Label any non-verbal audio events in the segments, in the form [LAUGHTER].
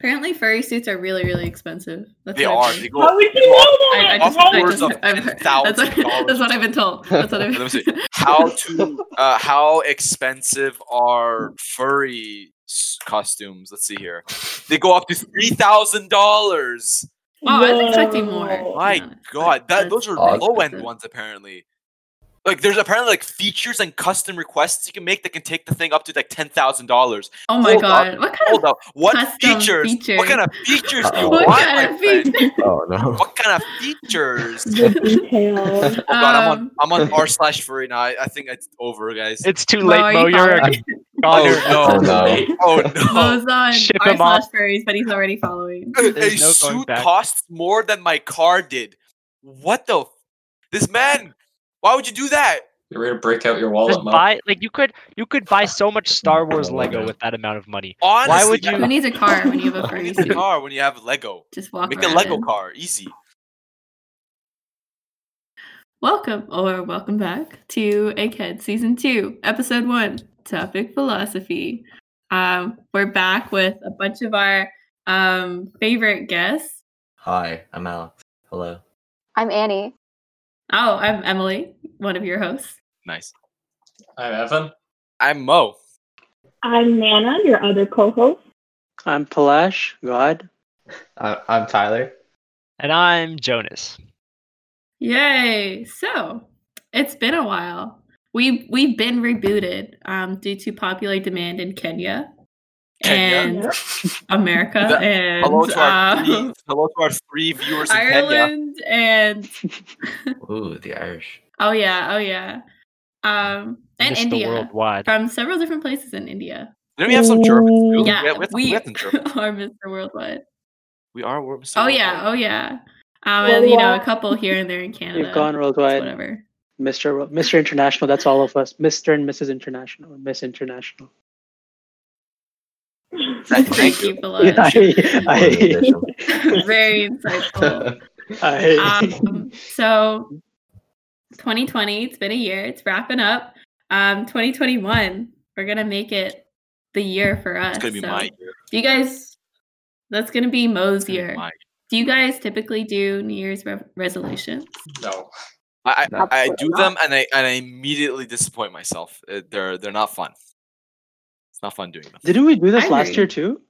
Apparently, furry suits are really, really expensive. That's They what are. I've They go. How would you know up- I, I that? just, How I would just, upwards of I've heard- that's, what, $10,000. that's what I've been told. [LAUGHS] That's what I've Let me see. [LAUGHS] How to? Uh, how expensive are furry s- costumes? Let's see here. They go up to three thousand dollars. Wow, I was expecting more. My Yeah, God, that those are low end ones apparently. Like there's apparently like features and custom requests you can make that can take the thing up to like ten thousand dollars. Oh my Hold god. up, What kind Hold of up, what features? features? What kind of features do you What [LAUGHS] what want, kind of features? [LAUGHS] Oh no. What kind of features? [LAUGHS] Oh god, I'm on Um, I'm on r slash furry now. I, I think it's over, guys. It's too late, are Mo. you You're a following? Oh, no. oh no! Mo's on Ship r him off. slash furries, but he's already following. A There's no suit costs more than my car did. What the? F- this man. Why would you do that? You're ready to break out your wallet, Just Mo. buy like you could you could buy [LAUGHS] so much Star Wars Lego with that amount of money. Honestly, Why would that- you- Who needs a car when you have a [LAUGHS] Who needs a car when you have Lego? Just walk Make a Lego in. car, easy. Welcome or welcome back to Egghead Season 2, Episode 1, Topic Philosophy. Um, we're back with a bunch of our um, favorite guests. Hi, I'm Alex. Hello. I'm Annie. Oh, I'm Emily, one of your hosts. Nice. I'm Evan. I'm Mo. I'm Nana, your other co-host. I'm Palash, God. I- I'm Tyler. And I'm Jonas. Yay! So, it's been a while. We we've been rebooted um, due to popular demand in Kenya, Kenya. and America The- and Hello to our um, three, hello to our three viewers in Kenya. Ireland and [LAUGHS] Ooh, the Irish. oh yeah, oh yeah, um, and Mr. India Worldwide. from several different places in India. Then we have some Germans too. Yeah, we have, we have, we, we have some Germans. [LAUGHS] are Mr. Worldwide. We are. Mr. Oh Worldwide. yeah, oh yeah, um, and you know a couple here and there in [LAUGHS] Canada. You've gone worldwide. whatever. Mr. Mr. International, that's all of us. Mr. and Mrs. International, Miss International. [LAUGHS] Thank you, Palash. I, [LAUGHS] Very insightful. [LAUGHS] I, um, so 2020 it's been a year it's wrapping up um 2021 we're gonna make it the year for us It's gonna be so my year. do you guys that's gonna be mo's It's gonna be year my- do you guys typically do new year's re- resolutions No. I, I, I do Absolutely them and I and I immediately disappoint myself. Uh, They're they're not fun. It's not fun doing them. didn't we do this I last agree. year too?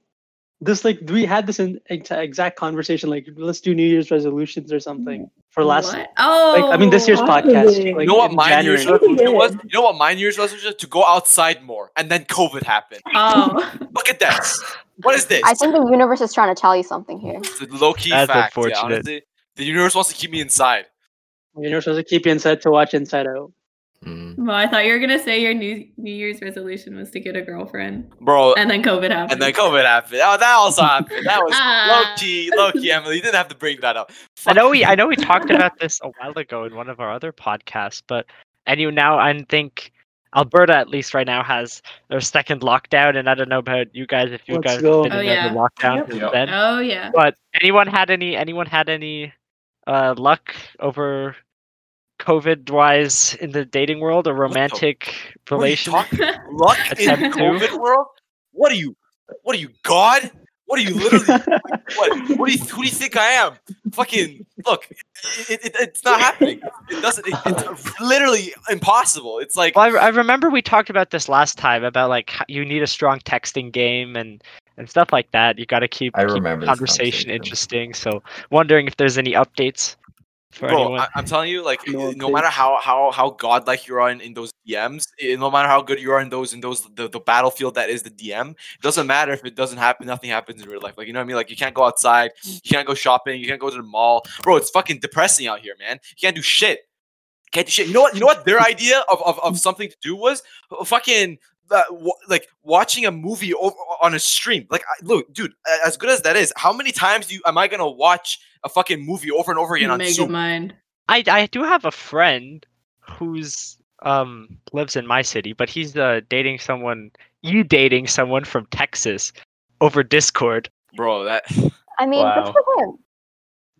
This like we had this in exact conversation. Like let's do New Year's resolutions or something for last. what? oh Like I mean, this year's Possibly. podcast. Like, You know what in my New Year's January. resolution was? did. You know what my New Year's resolution was? To go outside more, and then COVID happened. oh [LAUGHS] Look at that! What is this? I think the universe is trying to tell you something here. It's a low key That's fact. Yeah, honestly, the universe wants to keep me inside. The universe wants to keep you inside to watch Inside Out. Mm. well i thought you were gonna say your new new year's resolution was to get a girlfriend Bro, and then covid happened and then COVID happened. Oh, that also happened. That was [LAUGHS] Ah. low key, low key, Emily. You didn't have to bring that up. I know we. I know we talked about this a while ago in one of our other podcasts, but and you now I think Alberta at least right now has their second lockdown, and I don't know about you guys if you Let's guys go. have been Oh, in yeah. the lockdown Yep. since Yep. then. oh yeah But anyone had any anyone had any uh, luck over COVID wise in the dating world a romantic What are relation? Luck [LAUGHS] in Attempt to. COVID world? What are you? What are you, God? What are you literally? [LAUGHS] what? What do you? Who do you think I am? Fucking look! It, it, it's not happening. It doesn't. It, it's literally impossible. It's like Well, I, I remember we talked about this last time about like you need a strong texting game and and stuff like that. You got to keep, I keep remember conversation conversation. interesting. So wondering if there's any updates for Bro, anyone. I, I'm telling you, like, No no matter how how how godlike you are in, in those DMs, eh, no matter how good you are in those in those the, the battlefield that is the DM, it doesn't matter if it doesn't happen. Nothing happens in real life. Like, you know what I mean? Like, you can't go outside, you can't go shopping, you can't go to the mall, bro. It's fucking depressing out here, man. You can't do shit. Can't do shit. You know what? You know what? Their [LAUGHS] idea of of, of something to do was fucking. Uh, wa- like watching a movie over on a stream, like I, look, dude. As good as that is, how many times do you am I gonna watch a fucking movie over and over again on mega Zoom? mind I I do have a friend who's um lives in my city, but he's uh dating someone you dating someone from Texas over Discord. Bro, that I mean, Wow. good for him.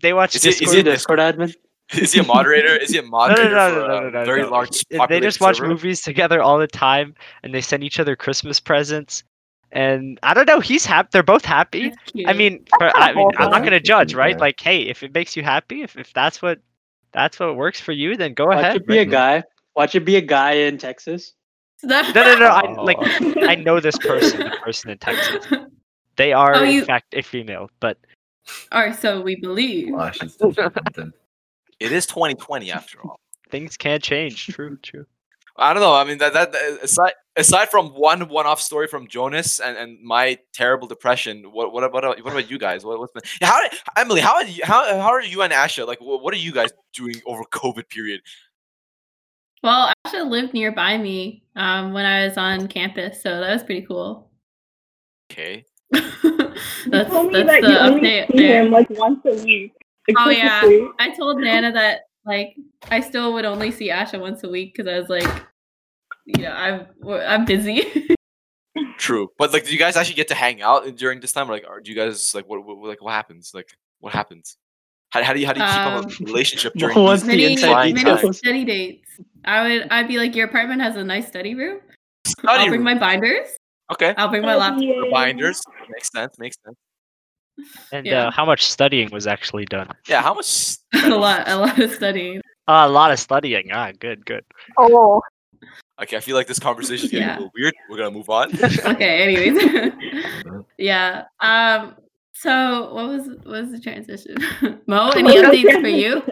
They watch Is it- is Discord. it- Discord admin. Is he a moderator? Is he a [LAUGHS] no, moderator no, for no, no, a no, no, very no. large They- They just watch server? movies together all the time, and they send each other Christmas presents. and I don't know. He's happy. They're both happy. I mean, for, I mean, I'm not gonna judge, right? Yeah. Like, hey, if it makes you happy, if, if that's what that's what works for you, then go Watch ahead. Watch it be a right? guy. Watch it be a guy in Texas. [LAUGHS] No, no, no. I Oh. like. I know this person, the person in Texas. They are Oh, in fact a female, but or so we believe. Washington. Washington. It is 2020 after all. things can change. True, true. I don't know. I mean, that that that- aside aside from one one-off story from Jonas and, and my terrible depression, what what about what about you guys? What what's been, yeah, how Emily? How are you, how how are you and Asha? Like, what, what are you guys doing over COVID period? Well, Asha lived nearby me um, when I was on campus, so that was pretty cool. Okay. [LAUGHS] that's you told me that's that the you only see there. him like once a week. Oh, yeah. I told Nana that like I still would only see Asha once a week because I was like, you know, I'm I'm busy. [LAUGHS] True, but like, do you guys actually get to hang out during this time? Or, like, or do you guys like what, what like what happens? Like, what happens? How, how do you how do you keep up Um, a relationship [LAUGHS] during Once these the many inside many times? study dates. I would I'd be like, your apartment has a nice study room. Study I'll bring room. my binders. Okay, I'll bring my laptop. Yeah. reminders makes sense. Makes sense. And Yeah. uh, how much studying was actually done? Yeah, how much? [LAUGHS] a lot a lot of studying. Uh, a lot of studying. Ah, good, good. Oh, Okay, I feel like this conversation is getting Yeah. a little weird. We're gonna move on. [LAUGHS] Okay, anyways. [LAUGHS] yeah. Um so what was what was the transition? Mo, any updates for you?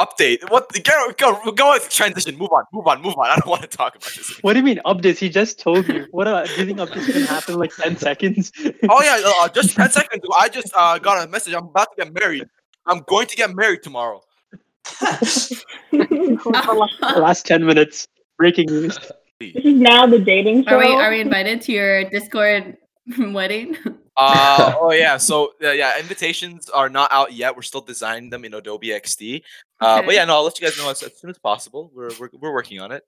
Update. What? Go go go with transition. Move on. Move on. Move on. I don't want to talk about this. What do you mean updates? He just told you. What? Uh, do you think updates can happen in like ten seconds? [LAUGHS] Oh yeah, uh, just ten seconds I just uh, got a message. I'm about to get married. I'm going to get married tomorrow. [LAUGHS] Last ten minutes. Breaking news. This is now the dating show. Are we are we invited to your Discord [LAUGHS] wedding? Uh, [LAUGHS] oh yeah, so uh, yeah, invitations are not out yet. We're still designing them in Adobe XD. Uh, But yeah, no, I'll let you guys know as, as soon as possible. We're, we're we're working on it.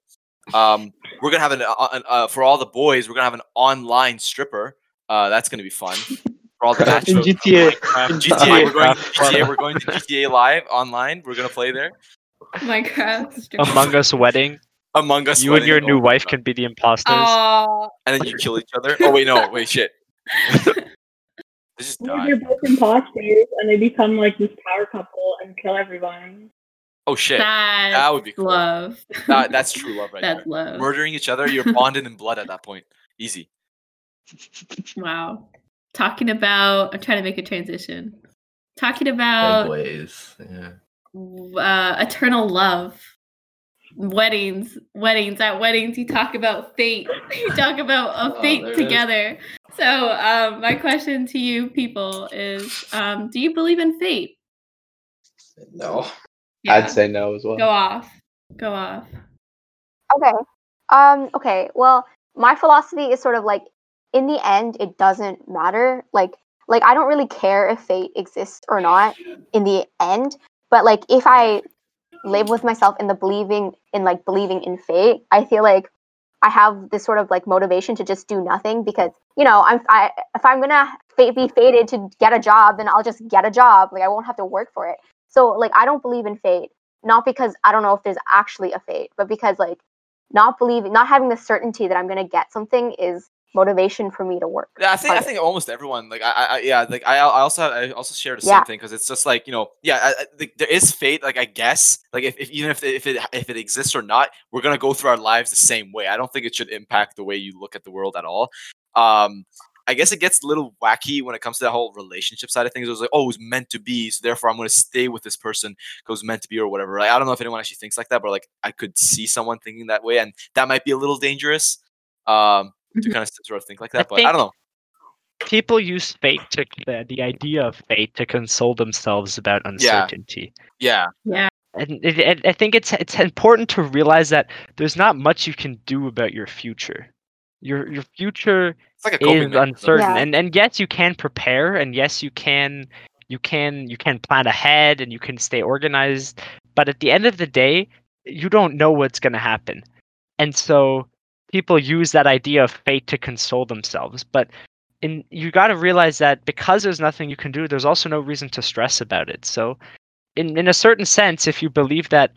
Um, we're gonna have an, uh, an uh, for all the boys. We're gonna have an online stripper. Uh, that's gonna be fun for all the [LAUGHS] In. GTA. [LAUGHS] Minecraft, GTA, we're going to GTA. We're going to GTA Live online. We're gonna play there. Minecraft. stripper. Among Us wedding. Among Us. You and your oh new wife God. can be the imposters. Aw. and then you kill each other. Oh wait, no, wait, shit. They just What if die. You're both imposters [LAUGHS] and they become like this power couple and kill everyone. Oh shit, That's that would be cool. love. That- [LAUGHS] that's true love right That's there. love. Murdering each other, you're bonded in blood at that point. Easy. Wow. Talking about I'm trying to make a transition. Talking about segues. Yeah. uh, eternal love. Weddings, weddings. At weddings, you talk about fate. [LAUGHS] You talk about a Oh, fate there it is. Together. So, um, my question to you people is: um, Do you believe in fate? no. Yeah. I'd say no as well. Go off. Go off. okay. Um, okay. Well, my philosophy is sort of like in the end it doesn't matter. Like like I don't really care if fate exists or not in the end, but like if I live with myself in the believing in like believing in fate, I feel like I have this sort of like motivation to just do nothing because you know I'm I if I'm gonna be fated to get a job, then I'll just get a job. Like I won't have to work for it. So like I don't believe in fate, not because I don't know if there's actually a fate, but because like not believing, not having the certainty that I'm gonna get something is motivation for me to work. Yeah, I think I think almost everyone like I, I yeah like I I also I also share the Yeah. same thing because it's just like you know yeah I, I, like, there is fate like I guess like if, if even if it, if it if it exists or not we're gonna go through our lives the same way. I don't think it should impact the way you look at the world at all. Um, I guess it gets a little wacky when it comes to that whole relationship side of things. It was like, oh, it was meant to be, so therefore I'm going to stay with this person because it was meant to be or whatever. Right? I don't know if anyone actually thinks like that, but like I could see someone thinking that way, and that might be a little dangerous um, to Mhm. kind of sort of think like that. but I don't know. People use fate to the, the idea of fate to console themselves about uncertainty. Yeah, Yeah. And it, it, I think it's it's important to realize that there's not much you can do about your future. Your your future like is mechanism. uncertain. Yeah. and and yes you can prepare and yes you can you can you can plan ahead and you can stay organized. But at the end of the day you don't know what's going to happen. And so people use that idea of fate to console themselves. But in you got to realize that because there's nothing you can do there's also no reason to stress about it. So in in a certain sense if you believe that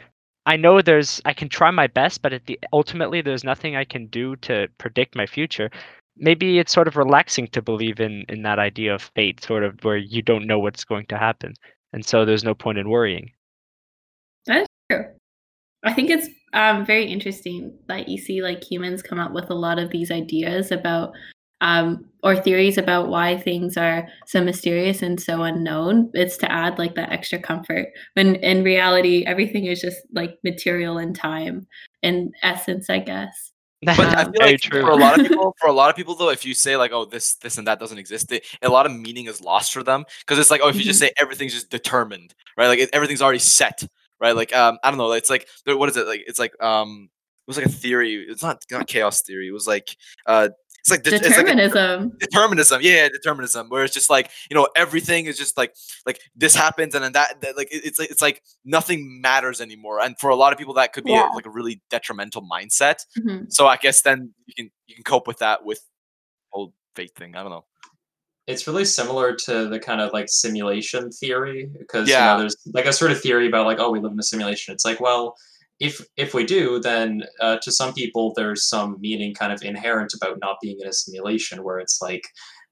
I know there's I can try my best but at the ultimately there's nothing I can do to predict my future maybe it's sort of relaxing to believe in in that idea of fate, sort of where you don't know what's going to happen, and so there's no point in worrying. That's true. I think it's um, very interesting that you see like humans come up with a lot of these ideas about um, or theories about why things are so mysterious and so unknown. It's to add like that extra comfort when in reality everything is just like material and time in essence, I guess. But I Um, feel like true. for a lot of people, for a lot of people though, if you say like, "Oh, this, this, and that doesn't exist," it, a lot of meaning is lost for them because it's like, "Oh, if you just say everything's just determined, right? Like it, everything's already set, right? Like, um, I don't know. It's like, what is it? Like, it's like, um, it was like a theory. It's not not chaos theory. It was like, uh, it's like det- it's like Determinism. determinism yeah, yeah determinism where it's just like you know everything is just like like this happens and then that, that like it's like it's like nothing matters anymore and for a lot of people that could be Yeah. a, like a really detrimental mindset Mhm. so i guess then you can you can cope with that with whole fate thing i don't know it's really similar to the kind of like simulation theory because you Yeah. know there's like a sort of theory about like oh we live in a simulation it's like well if if we do then uh, to some people there's some meaning kind of inherent about not being in a simulation where it's like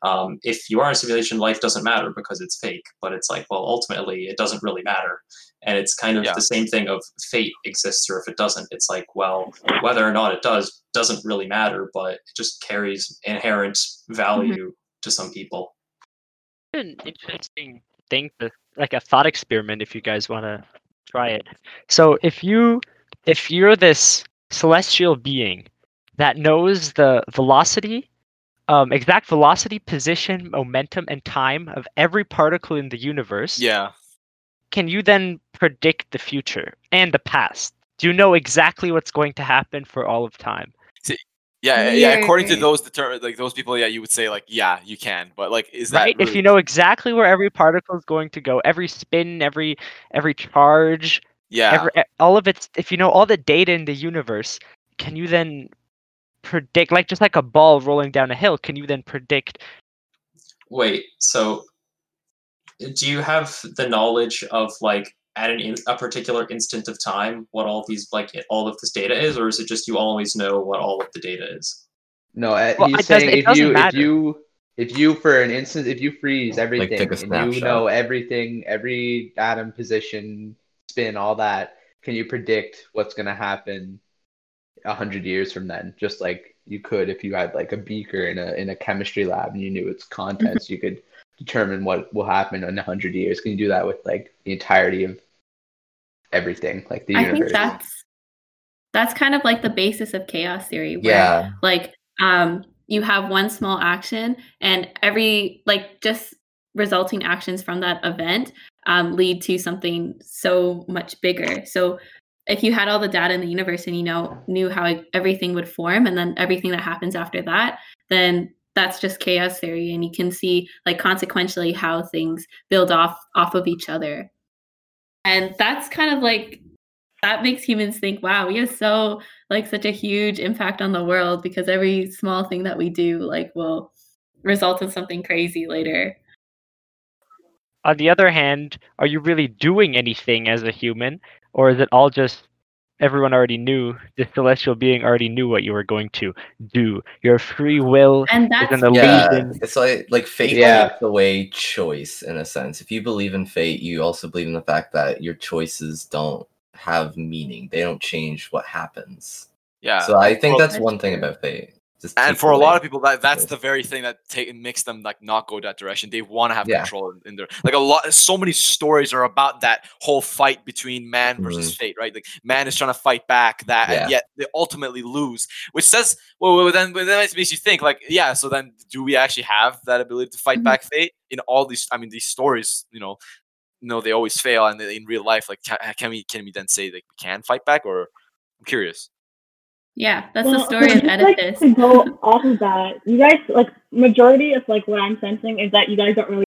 um, if you are in a simulation life doesn't matter because it's fake but it's like well ultimately it doesn't really matter. And it's kind of Yeah. the same thing of fate exists or if it doesn't it's like well whether or not it does doesn't really matter but it just carries inherent value to some people. An interesting thing like a thought experiment if you guys want to try it. So if you if you're this celestial being that knows the velocity um, exact velocity position momentum and time of every particle in the universe yeah. can you then predict the future and the past? Do you know exactly what's going to happen for all of time? Yeah yeah according to those deter- like those people yeah you would say like yeah you can but like is that right? If you know exactly where every particle is going to go every spin every every charge yeah every, all of its if you know all the data in the universe can you then predict like just like a ball rolling down a hill can you then predict Wait, so do you have the knowledge of like at an in, a particular instant of time what all these like all of this data is, or is it just you always know what all of the data is? No, uh, Well, it he's doesn't- saying it if you matter. if you if you for an instant if you freeze everything take a and you know everything every atom position spin all that can you predict what's going to happen a hundred years from then just like you could if you had like a beaker in a in a chemistry lab and you knew its contents you could determine what will happen in a hundred years can you do that with like the entirety of everything like the I universe think that's that's kind of like the basis of chaos theory. Where, Yeah. Like um, you have one small action, and every like just resulting actions from that event um, lead to something so much bigger. So if you had all the data in the universe and you know knew how everything would form, and then everything that happens after that, then that's just chaos theory, and you can see like consequentially how things build off off of each other. And that's kind of like that makes humans think, wow, we have so like such a huge impact on the world because every small thing that we do like will result in something crazy later. On the other hand are you really doing anything as a human or is it all just everyone already knew the celestial being already knew what you were going to do your free will And is that's an Yeah, illusion it's like like fate Yeah. takes away choice in a sense. If you believe in fate, you also believe in the fact that your choices don't have meaning. They don't change what happens. yeah So I think Well, that's That's one thing about fate. Just and takes for a lot of people that that's the very thing that take, makes them like not go that direction they want to have Yeah. control in, in their like a lot so many stories are about that whole fight between man versus fate right like man is trying to fight back that and Mm-hmm. Yet they ultimately lose which says well, well then well, then it makes you think like yeah so then do we actually have that ability to fight Mhm. back fate in all these i mean these stories you know no they always fail and in real life like can, can we can we then say like we can fight back or i'm curious yeah, that's Well, the story so of just, [LAUGHS] like, Oedipus. to go off of that, you guys like majority of like what I'm sensing is that you guys don't really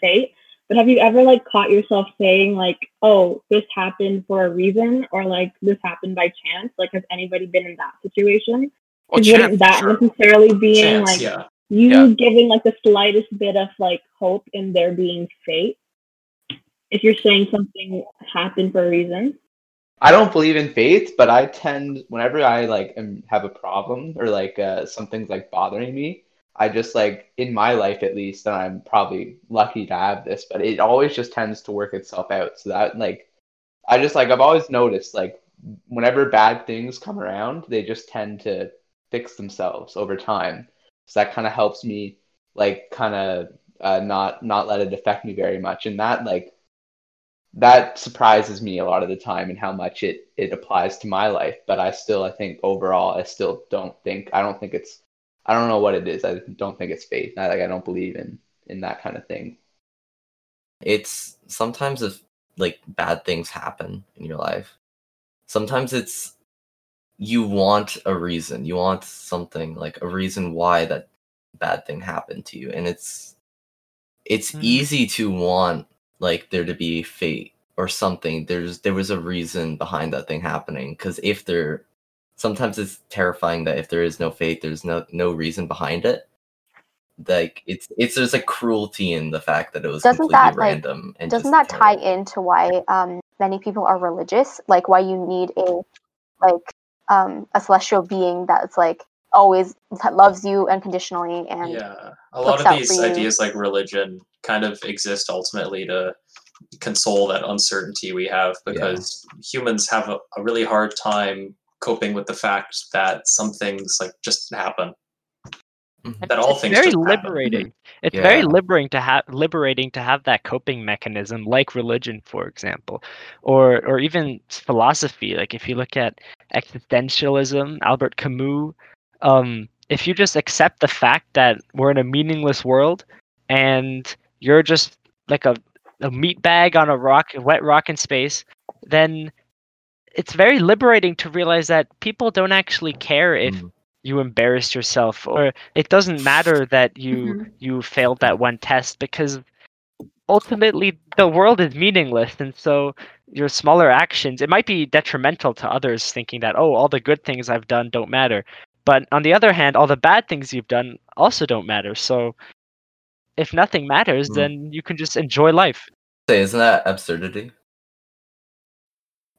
fate. But have you ever like caught yourself saying like, "Oh, this happened for a reason," or like, "This happened by chance"? Like, has anybody been in that situation? Is chance, wouldn't that sure. necessarily being Chance, like yeah. you Yeah. giving like the slightest bit of like hope in there being fate? If you're saying something happened for a reason, I don't believe in fate, but I tend whenever I like am, have a problem or like uh, something's like bothering me, I just like in my life at least, and I'm probably lucky to have this, but it always just tends to work itself out. So that like I just like I've always noticed like whenever bad things come around, they just tend to fix themselves over time. So that kind of helps me like kind of uh, not not let it affect me very much, and that like that surprises me a lot of the time and how much it it applies to my life. But I still I think overall I still don't think I don't think it's I don't know what it is. I don't think it's faith. I like I don't believe in in that kind of thing. It's sometimes if like bad things happen in your life, sometimes it's you want a reason. You want something like a reason why that bad thing happened to you. And it's it's Mhm. easy to want like there to be fate or something. There's there was a reason behind that thing happening. Cause if there sometimes it's terrifying that if there is no fate, there's no no reason behind it. Like it's it's there's a cruelty in the fact that it was Doesn't completely that, like- random and Doesn't that tie into why um, many people are religious? Like why you need a like um, a celestial being that's like always loves you unconditionally and yeah a lot of these ideas like religion kind of exist ultimately to console that uncertainty we have because humans have a, a really hard time coping with the fact that some things like just happen Mhm. that all it's things very just happen. liberating. It's very liberating to have liberating to have that coping mechanism, like religion, for example, or or even philosophy. Like if you look at existentialism, Albert Camus. Um, if you just accept the fact that we're in a meaningless world and you're just like a a meat bag on a rock, a wet rock in space, then it's very liberating to realize that people don't actually care if Mm. you embarrassed yourself or it doesn't matter that you Mhm. you failed that one test because ultimately the world is meaningless and so your smaller actions it might be detrimental to others thinking that oh all the good things i've done don't matter but on the other hand all the bad things you've done also don't matter so if nothing matters Mm. then you can just enjoy life Say, isn't that absurdity?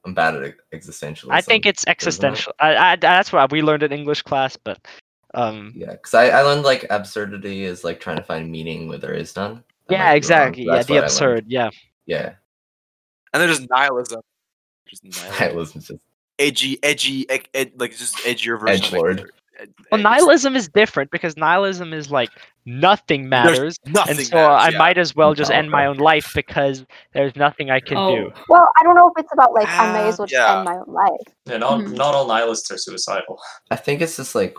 I'm bad at existentialism. i think it's isn't it? existential I, I that's what we learned in english class but um Yeah, because I, I learned like absurdity is like trying to find meaning where there is none. That yeah exactly yeah the what I learned. absurd yeah Yeah, And then there's nihilism. [LAUGHS] Just nihilism. I was just edgy, edgy, ed, ed- like just edgier version. of Edgelord. it. Ed- well ed- nihilism is different because nihilism is like nothing matters Nothing. and so matters, I yeah. might as well just end my own life because there's nothing I can oh, do. well i don't know if it's about like i may as Ah, well just end my own life yeah not, Mhm. not all nihilists are suicidal I think it's just like,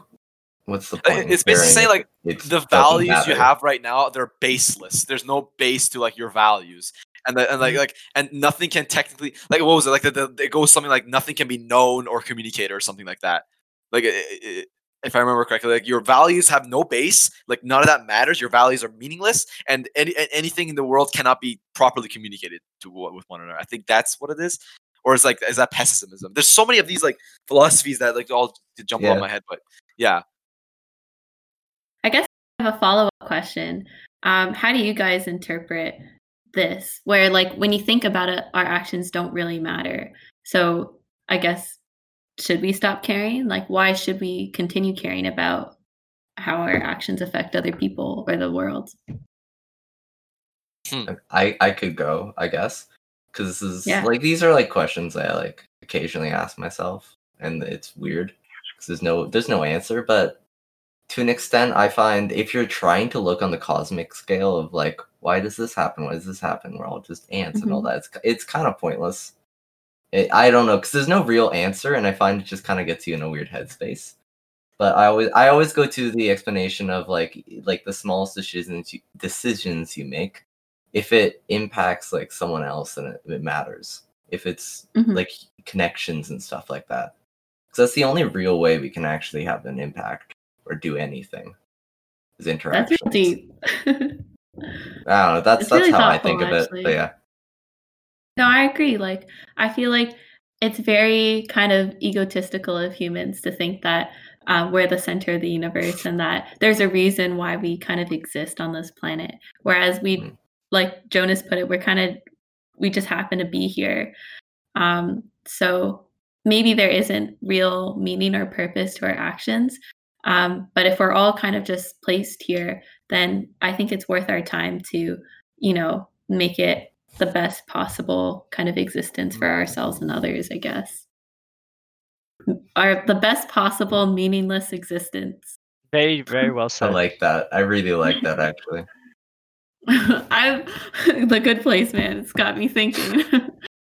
what's the Uh, point? It's basically saying like the values you have right now they're baseless. There's no base to like your values. And, the, and like like and nothing can technically like what was it like the, the, it goes something like nothing can be known or communicated or something like that. Like it, it, if I remember correctly like your values have no base like none of that matters your values are meaningless and any anything in the world cannot be properly communicated to with one another. I think that's what it is or is like is that pessimism? There's so many of these like philosophies that like all jump Yeah. on my head but yeah. I guess I have a follow up question. Um, how do you guys interpret this? Where, like, when you think about it, our actions don't really matter. So, I guess, should we stop caring? Like, why should we continue caring about how our actions affect other people or the world? Hmm. I I could go, I guess, because this is Yeah. like these are like questions I like occasionally ask myself, and it's weird because there's no there's no answer. But to an extent, I find if you're trying to look on the cosmic scale of like why does this happen, why does this happen, we're all just ants and all that. It's it's kind of pointless. It, I don't know because there's no real answer, and I find it just kind of gets you in a weird headspace. But I always I always go to the explanation of like like the smallest decisions you, decisions you make if it impacts like someone else then it, it matters if it's Mhm. like connections and stuff like that because that's the only real way we can actually have an impact or do anything is That's interaction real deep. [LAUGHS] i don't know that's It's that's really how i think of it but yeah No, I agree. Like, I feel like it's very kind of egotistical of humans to think that uh, we're the center of the universe and that there's a reason why we kind of exist on this planet. Whereas we, Mm. like Jonas put it, we're kind of, we just happen to be here. Um, so maybe there isn't real meaning or purpose to our actions. Um, but if we're all kind of just placed here, then I think it's worth our time to, you know, make it the best possible kind of existence for ourselves and others, I guess. Our the best possible meaningless existence. Very, very [LAUGHS] well said. I like that. I really like that actually. [LAUGHS] I'm the good place, man. It's got me thinking.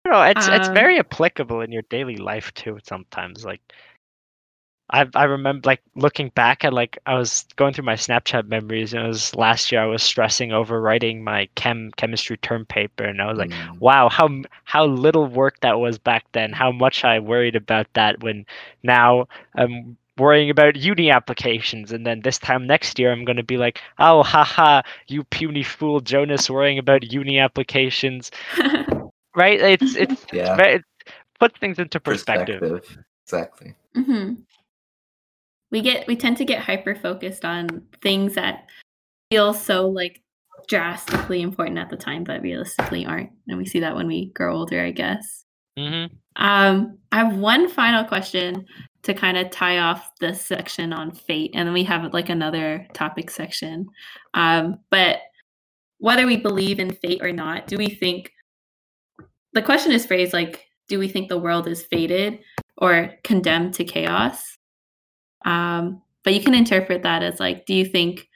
No, it's it's Um, very applicable in your daily life too. Sometimes, like I I remember like looking back at like I was going through my Snapchat memories, and it was last year I was stressing over writing my chem chemistry term paper, and I was like, Mm. wow, how how little work that was back then. How much I worried about that when now I'm worrying about uni applications, and then this time next year I'm going to be like, oh, haha, you puny fool, Jonas, worrying about uni applications, [LAUGHS] right? It's it's Yeah. very, it puts things into perspective. Perspective. Exactly. hmm We get we tend to get hyper focused on things that feel so like drastically important at the time, but realistically aren't, and we see that when we grow older, I guess. hmm Um, I have one final question to kind of tie off this section on fate, and then we have like another topic section. Um, but whether we believe in fate or not, do we think the question is phrased like, do we think the world is fated or condemned to chaos? Um, but you can interpret that as like, do you think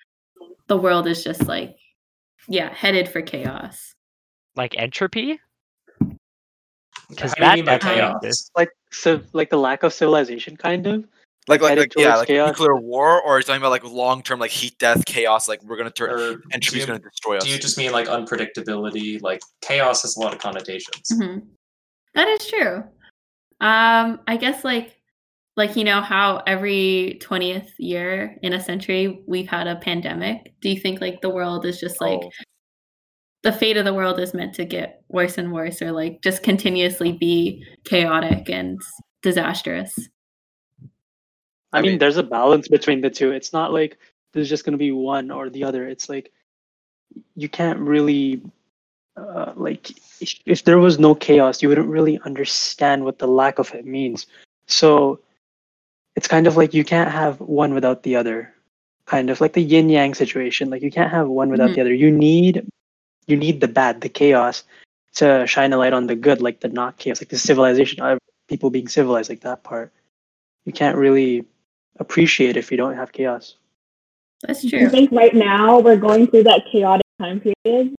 the world is just like, yeah, headed for chaos? Like entropy, because How that mean by chaos? exists. Like so, like the lack of civilization, kind of. Like like, headed like yeah, like chaos? nuclear war, or are you talking about like long term like heat death, chaos? Like we're gonna turn Or do entropy's you, gonna destroy us. do you just mean like unpredictability? Like chaos has a lot of connotations. hmm That is true. Um, I guess like like you know how every 20th year in a century we've had a pandemic. Do you think like the world is just like Oh. the fate of the world is meant to get worse and worse or like just continuously be chaotic and disastrous? I, I mean, mean- there's a balance between the two. It's not like there's just going to be one or the other. It's like you can't really, uh, like, if, if there was no chaos, you wouldn't really understand what the lack of it means. So it's kind of like you can't have one without the other. Kind of like the yin yang situation. Like you can't have one without Mhm. the other. You need, you need the bad, the chaos, to shine a light on the good, like the not chaos, like the civilization, uh, people being civilized, like that part. You can't really appreciate if you don't have chaos. That's true. I think right now we're going through that chaotic time period.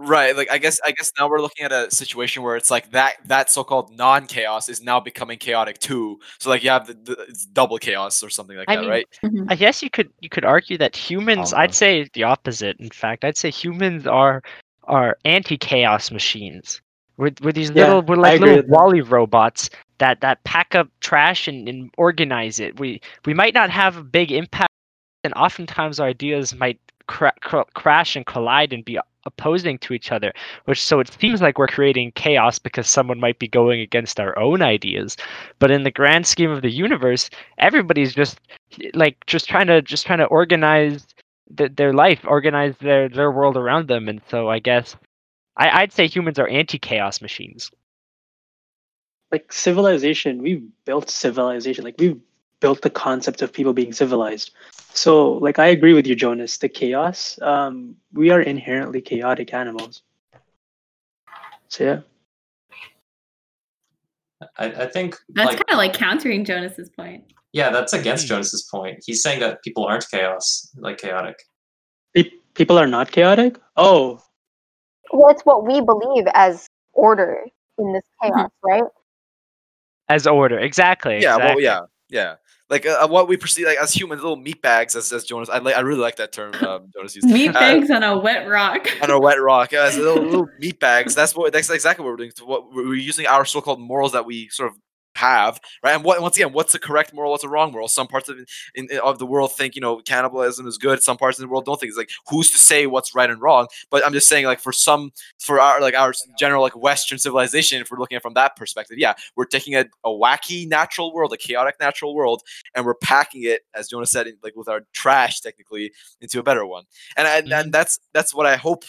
Right, like I guess I guess now we're looking at a situation where it's like that that so-called non-chaos is now becoming chaotic too. So like you have the, the it's double chaos or something like I that, mean, right? Mhm. I guess you could you could argue that humans. I'd say the opposite. In fact, I'd say humans are are anti-chaos machines. We're, we're these Yeah, little we're like little with that. WALL-E robots that that pack up trash and, and organize it. We we might not have a big impact, and oftentimes our ideas might cra- cr- crash and collide and be opposing to each other. Which so it seems like we're creating chaos because someone might be going against our own ideas. But in the grand scheme of the universe, everybody's just like just trying to just trying to organize th- their life, organize their their world around them, and so I guess I, I'd say humans are anti-chaos machines. Like civilization, we've built civilization. Like we've built the concept of people being civilized. So, like, I agree with you, Jonas. The chaos, um, we are inherently chaotic animals. So yeah, I, I think That's like kind of like countering Jonas's point. yeah, that's against Hmm. Jonas's point. He's saying that people aren't chaos, like chaotic. Pe- people are not chaotic. Oh, Well, it's what we believe as order in this chaos, right? As order, exactly. Yeah, well, exactly. yeah, yeah. Like uh, what we perceive like as humans, little meat bags, as, as Jonas. I like. I really like that term. [LAUGHS] Um, Jonas used. Meat Uh, bags on a wet rock. [LAUGHS] on a wet rock as little, [LAUGHS] little meat bags. That's what that's exactly what we're doing. What we're using our so-called morals that we sort of have, right? And what once again, what's the correct moral? What's the wrong moral? Some parts of in, of the world think you know cannibalism is good. Some parts of the world don't think it's like who's to say what's right and wrong? But I'm just saying like for some for our like our general like Western civilization, if we're looking at from that perspective, yeah, we're taking a, a wacky natural world, a chaotic natural world, and we're packing it, as Jonas said, in, like with our trash technically into a better one. And and, and that's that's what I hope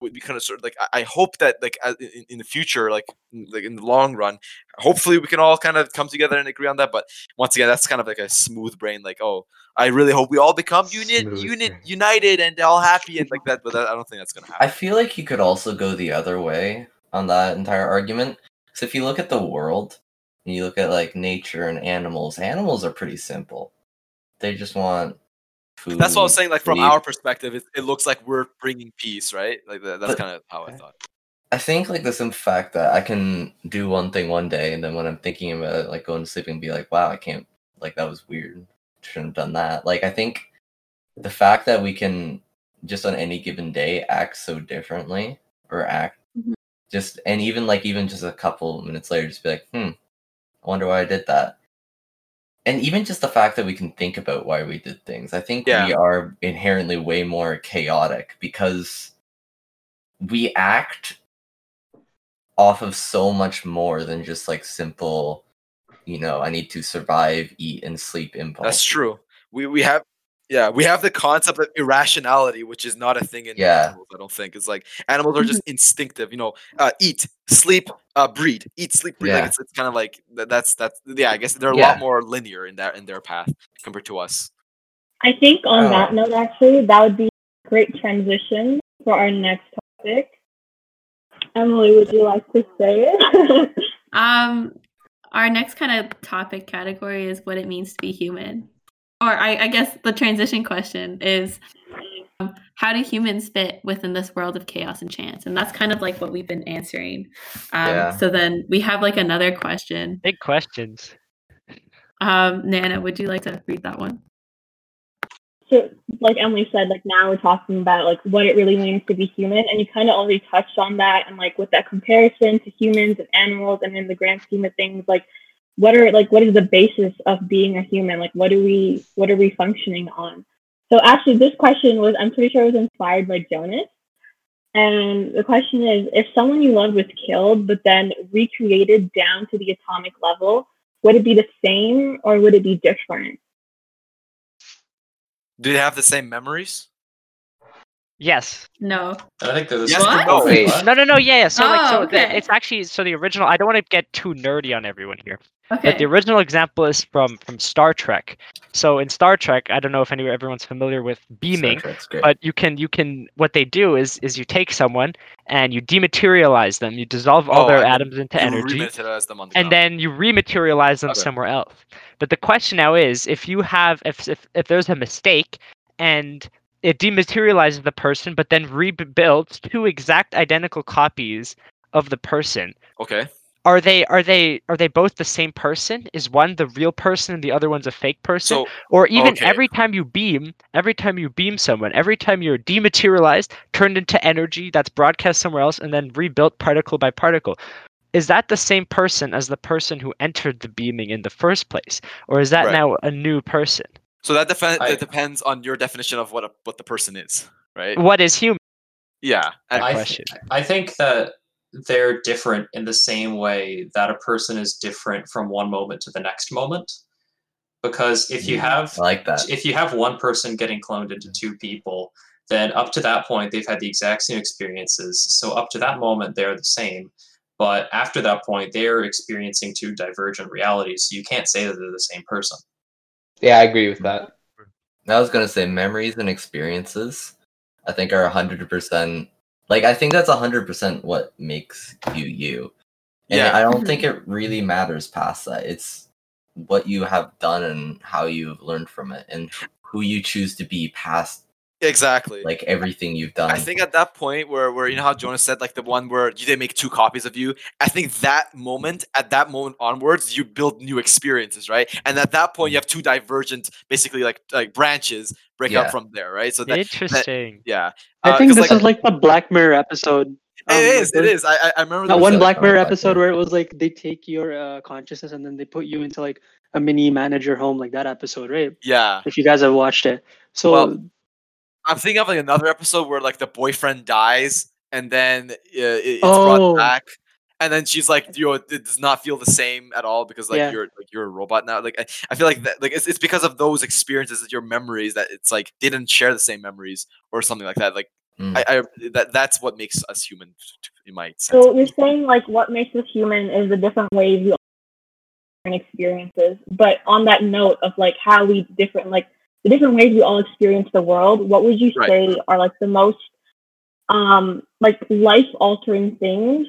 would be kind of sort of like I, I hope that like in, in the future, like in- like in the long run, hopefully we can all kind of come together and agree on that. But once again, that's kind of like a smooth brain, like oh, I really hope we all become unit, unit, united, and all happy and like [LAUGHS] that. But that, I don't think that's gonna happen. I feel like you could also go the other way on that entire argument. Because if you look at the world, and you look at like nature and animals, animals are pretty simple. They just want food. That's what I was saying. Like from sleep. our perspective, it, it looks like we're bringing peace, right? Like that, that's kind of how I thought. I think like the simple fact that I can do one thing one day, and then when I'm thinking about it, like going to sleep and be like, "Wow, I can't." Like that was weird. Shouldn't have done that. Like I think the fact that we can just on any given day act so differently, or act Mhm. just, and even like even just a couple minutes later, just be like, "Hmm, I wonder why I did that." And even just the fact that we can think about why we did things, I think Yeah. we are inherently way more chaotic because we act off of so much more than just like simple, you know, I need to survive, eat, and sleep impulse. That's true. We we have yeah, we have the concept of irrationality, which is not a thing in Yeah. animals. I don't think it's like animals are just [LAUGHS] instinctive. You know, uh, eat, sleep, uh, breed, eat, sleep, breed. Yeah. Like it's, it's kind of like that's that's yeah. I guess they're a Yeah. lot more linear in that in their path compared to us. I think on Oh. that note, actually, that would be a great transition for our next topic. Emily, would you like to say it? [LAUGHS] Um, our next kind of topic category is what it means to be human. Or I, I guess the transition question is um, how do humans fit within this world of chaos and chance? And that's kind of like what we've been answering. Um, Yeah. So then we have like another question. Big questions. Um, Nana, would you like to read that one? so, like Emily said, like now we're talking about like what it really means to be human, and you kind of already touched on that, and like with that comparison to humans and animals, and in the grand scheme of things, like what are like what is the basis of being a human? Like what do we what are we functioning on? So actually, this question was I'm pretty sure it was inspired by Jonas, and the question is: if someone you loved was killed, but then recreated down to the atomic level, would it be the same or would it be different? Do they have the same memories? Yes. No. I think that this Yes, is no. No, no, no. Yeah, yeah. So, like, so Oh, the, it's actually so the original. I don't want to get too nerdy on everyone here, Okay. but the original example is from from Star Trek. So in Star Trek, I don't know if any everyone's familiar with beaming, Star Trek's great. but you can you can what they do is is you take someone and you dematerialize them, you dissolve all Oh, their and atoms into energy, rematerialize them on the and then you rematerialize them Okay. somewhere else. But the question now is, if you have, if if, if there's a mistake, and it dematerializes the person, but then rebuilds two exact identical copies of the person, okay. Are they are they are they both the same person? Is one the real person and the other one's a fake person? So or even okay. every time you beam, every time you beam someone, every time you're dematerialized, turned into energy that's broadcast somewhere else, and then rebuilt particle by particle. Is that the same person as the person who entered the beaming in the first place, or is that Right. now a new person? so that, defen- I- that depends on your definition of what a, what the person is, right? What is human? Yeah. I, question. I think that they're different in the same way that a person is different from one moment to the next moment. Because if you Mm, have I like that. if you have one person getting cloned into two people, then up to that point they've had the exact same experiences. So up to that moment they're the same. But after that point they're experiencing two divergent realities. So you can't say that they're the same person. Yeah, I agree with that. I was gonna say memories and experiences. I think are hundred percent. Like I think that's hundred percent what makes you you. And Yeah. I don't think mm-hmm. it really matters past that. It's what you have done and how you've learned from it, and who you choose to be past exactly. like everything you've done. I think at that point where, where you know how Jonas said like the one where you did make two copies of you. I think that moment, at that moment onwards, you build new experiences, right? And at that point, you have two divergent, basically like like branches break Yeah. out from there, right? So that Interesting. yeah, I Uh, think 'cause, this like, is like the Black Mirror episode. it um, is, like it the- is. I I, I remember That one Black Mirror episode Mirror. where it was like they take your uh, consciousness and then they put you into like a mini manager home, like that episode, right? yeah. If you guys have watched it, so Well, I'm thinking of like another episode where like the boyfriend dies and then uh, it- it's Oh. brought back. And then she's like, you know, it does not feel the same at all because like Yeah. you're like you're a robot now. Like I, I feel like that like it's, it's because of those experiences, that your memories that it's like they didn't share the same memories or something like that. Like Mm. I, I that that's what makes us human, in my sense. So you're saying like what makes us human is the different ways we all different experiences. But on that note of like how we different like the different ways we all experience the world, what would you Right. say are like the most um like life altering things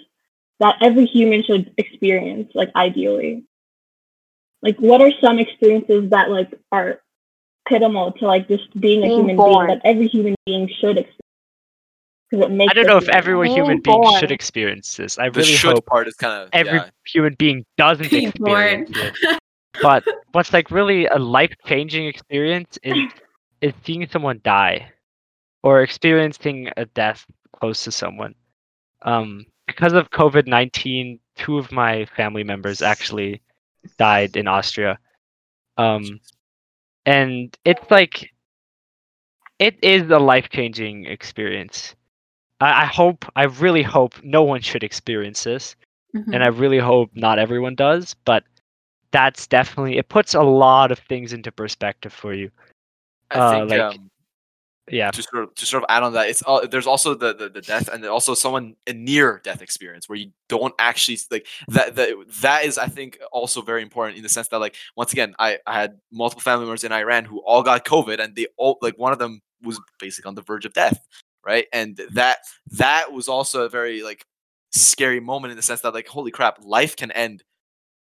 that every human should experience, like ideally? Like what are some experiences that like are pivotal to like just being a human born. being that every human being should experience? Because it makes I don't know if every human being should experience this. I the really should hope part is kind of every yeah. human being doesn't Being born. experience it. [LAUGHS] But what's like really a life changing experience is is seeing someone die or experiencing a death close to someone. Um, because of COVID nineteen, two of my family members actually died in Austria. Um, and it's like it is a life changing experience. I, I hope, I really hope no one should experience this Mhm. and I really hope not everyone does, but that's definitely it puts a lot of things into perspective for you. I uh, think like- um, Yeah. to sort of to sort of add on that, it's all, there's also the, the the death and also someone a near death experience where you don't actually like that that that is I think also very important in the sense that like once again I I had multiple family members in Iran who all got COVID and they all like one of them was basically on the verge of death, right? And that that was also a very like scary moment in the sense that like holy crap, life can end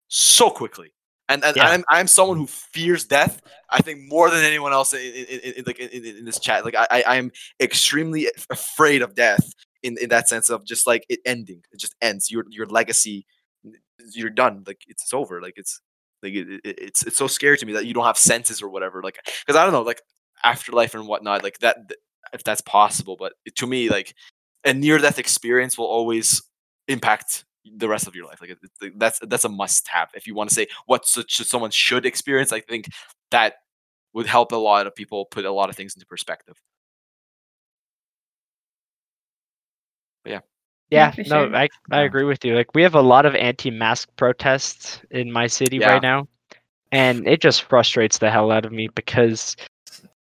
so quickly. And, and Yeah. I'm I'm someone who fears death. I think more than anyone else in, in, in, in like in, this chat. Like I I I am extremely afraid of death in, in that sense of just like it ending. It just ends. Your your legacy, you're done. Like it's over. Like it's like it, it, it's it's so scary to me that you don't have senses or whatever. Like because I don't know like afterlife and whatnot. Like that if that's possible. But to me like a near death experience will always impact the rest of your life. Like it- it- that's that's a must have if you want to say what should someone should experience. I think that would help a lot of people put a lot of things into perspective. Yeah, Yeah, for no, sure. I I agree with you. Like we have a lot of anti-mask protests in my city Yeah. right now, and it just frustrates the hell out of me because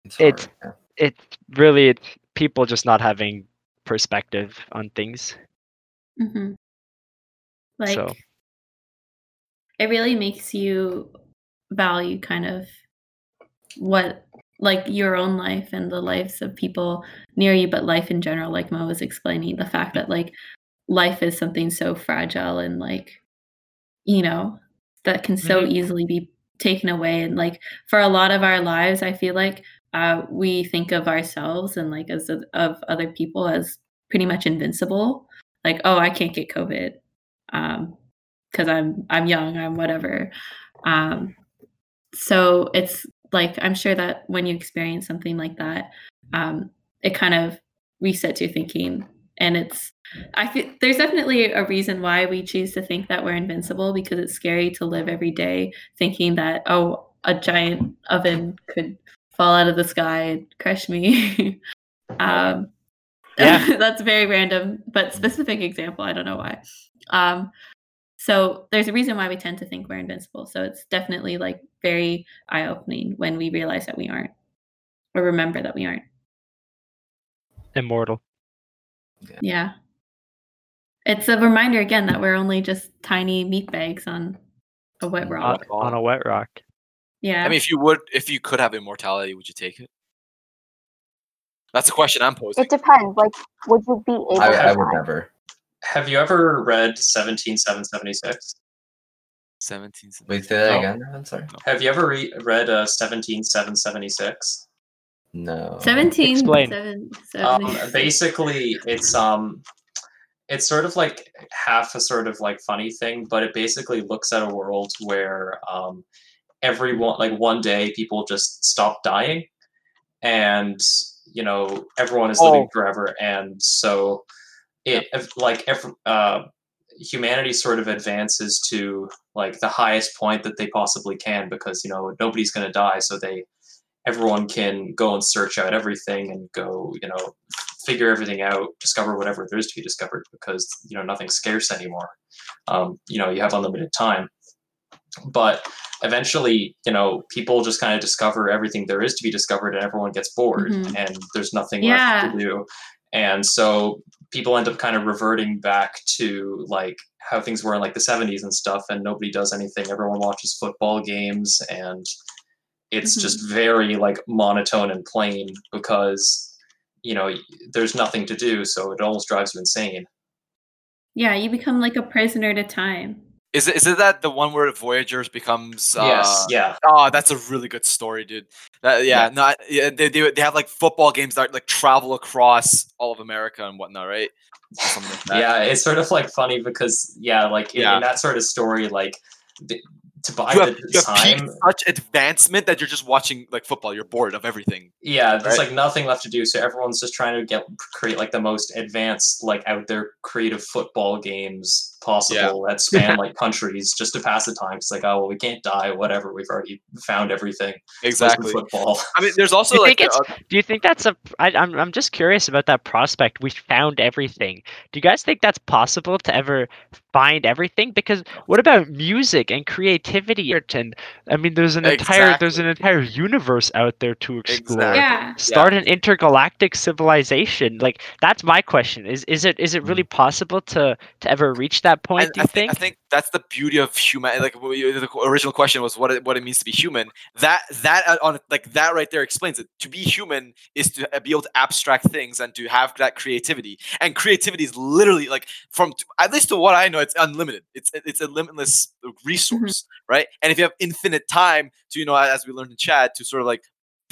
It's It's- hard, it's really it's people just not having perspective on things. Mhm. Like So- it really makes you value kind of what like your own life and the lives of people near you, but life in general, like Mo was explaining, the fact that like life is something so fragile and like you know, that can so Mhm. easily be taken away. And like for a lot of our lives, I feel like uh, we think of ourselves and like as of, of other people as pretty much invincible. Like, oh, I can't get COVID because I'm I'm young, I'm whatever. Um, so it's like I'm sure that when you experience something like that, um, it kind of resets your thinking, and it's I feel there's definitely a reason why we choose to think that we're invincible because it's scary to live every day thinking that oh a giant oven could fall out of the sky and crush me. [LAUGHS] um, Yeah. [LAUGHS] that's very random, but specific example. I don't know why. Um, so there's a reason why we tend to think we're invincible. So it's definitely like very eye opening when we realize that we aren't, or remember that we aren't. Immortal. Yeah. It's a reminder again that we're only just tiny meat bags on a wet On, rock. on a wet rock. Yeah. I mean, if you would, if you could have immortality, would you take it? That's a question I'm posing. It depends. Like, would you be able I, to I would never. Have you ever read 17776? Seventeen. Wait, say that No. again. I'm sorry. Have you ever re- read uh, 17776? No. 17, Explain. seven, Um, basically, it's um, it's sort of like half a sort of like funny thing, but it basically looks at a world where um, everyone like one day people just stop dying, and you know everyone is living Oh. forever, and so it like every, uh, humanity sort of advances to like the highest point that they possibly can because you know nobody's going to die, so they everyone can go and search out everything and go you know figure everything out discover whatever there is to be discovered because you know nothing's scarce anymore. Um, you know you have unlimited time. But eventually you know people just kind of discover everything there is to be discovered and everyone gets bored Mhm. and there's nothing Yeah. left to do and so people end up kind of reverting back to like how things were in like the 70s and stuff and nobody does anything everyone watches football games and it's just very like monotone and plain because you know there's nothing to do so it almost drives you insane Yeah, you become like a prisoner to time. Is it is it that the one where Voyagers becomes? Uh, yes yeah Oh, that's a really good story, dude. That, yeah, Yeah. no, I- yeah, they, they they have like football games that like travel across all of America and whatnot, right? Something like that. yeah it's sort of like funny because yeah like in, Yeah. in that sort of story like th- to buy You have, the time such advancement that you're just watching like football. You're bored of everything. yeah there's Right. like nothing left to do so everyone's just trying to get create like the most advanced like out there creative football games possible that [LAUGHS] span like countries just to pass the time it's like oh well we can't die whatever we've already found everything Exactly. football I mean, there's also Do you like think it's- uh, Do you think that's a? I, I'm I'm just curious about that prospect. We found everything. Do you guys think that's possible to ever find everything? Because what about music and creativity? And I mean, there's an entire there's an entire universe out there to explore. Exactly. Yeah. Start an intergalactic civilization. Like that's my question. Is is it is it really possible to to ever reach that point? and do I you think, I think that's the beauty of human. Like the original question was what it, what it means to be human. That that uh, on like that right there explains it. To be human is to uh, be able to abstract things and to have that creativity. And creativity is literally like from at least to what I know, it's unlimited. It's it's a limitless resource, right? And if you have infinite time to you know, as we learned in chat, to sort of like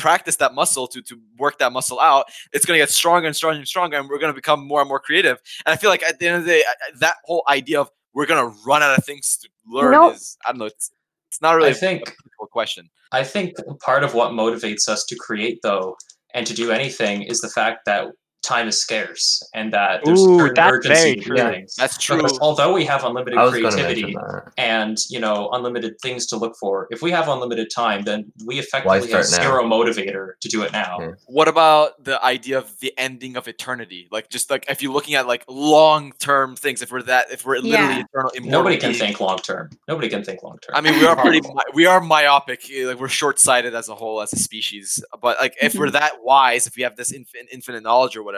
practice that muscle to to work that muscle out it's going to get stronger and stronger and stronger and we're going to become more and more creative and i feel like at the end of the day I- I- that whole idea of we're gonna run out of things to learn know- is I don't know. It's it's not really I a think difficult question. I think part of what motivates us to create, though, and to do anything is the fact that time is scarce and that there's Ooh, a certain that's urgency very true. things. That's true. Because although we have unlimited I was going to creativity and you know unlimited things to look for, if we have unlimited time, then we effectively have start now? zero motivator to do it now. Yeah. What about the idea of the ending of eternity? Like just like if you're looking at like long term things, if we're that if we're literally Yeah. eternal, Nobody can think long term. Nobody can think long term. I mean, we are [LAUGHS] pretty we are myopic. eh, Like we're short sighted as a whole as a species. But like if we're that wise, if we have this infin- infinite knowledge or whatever,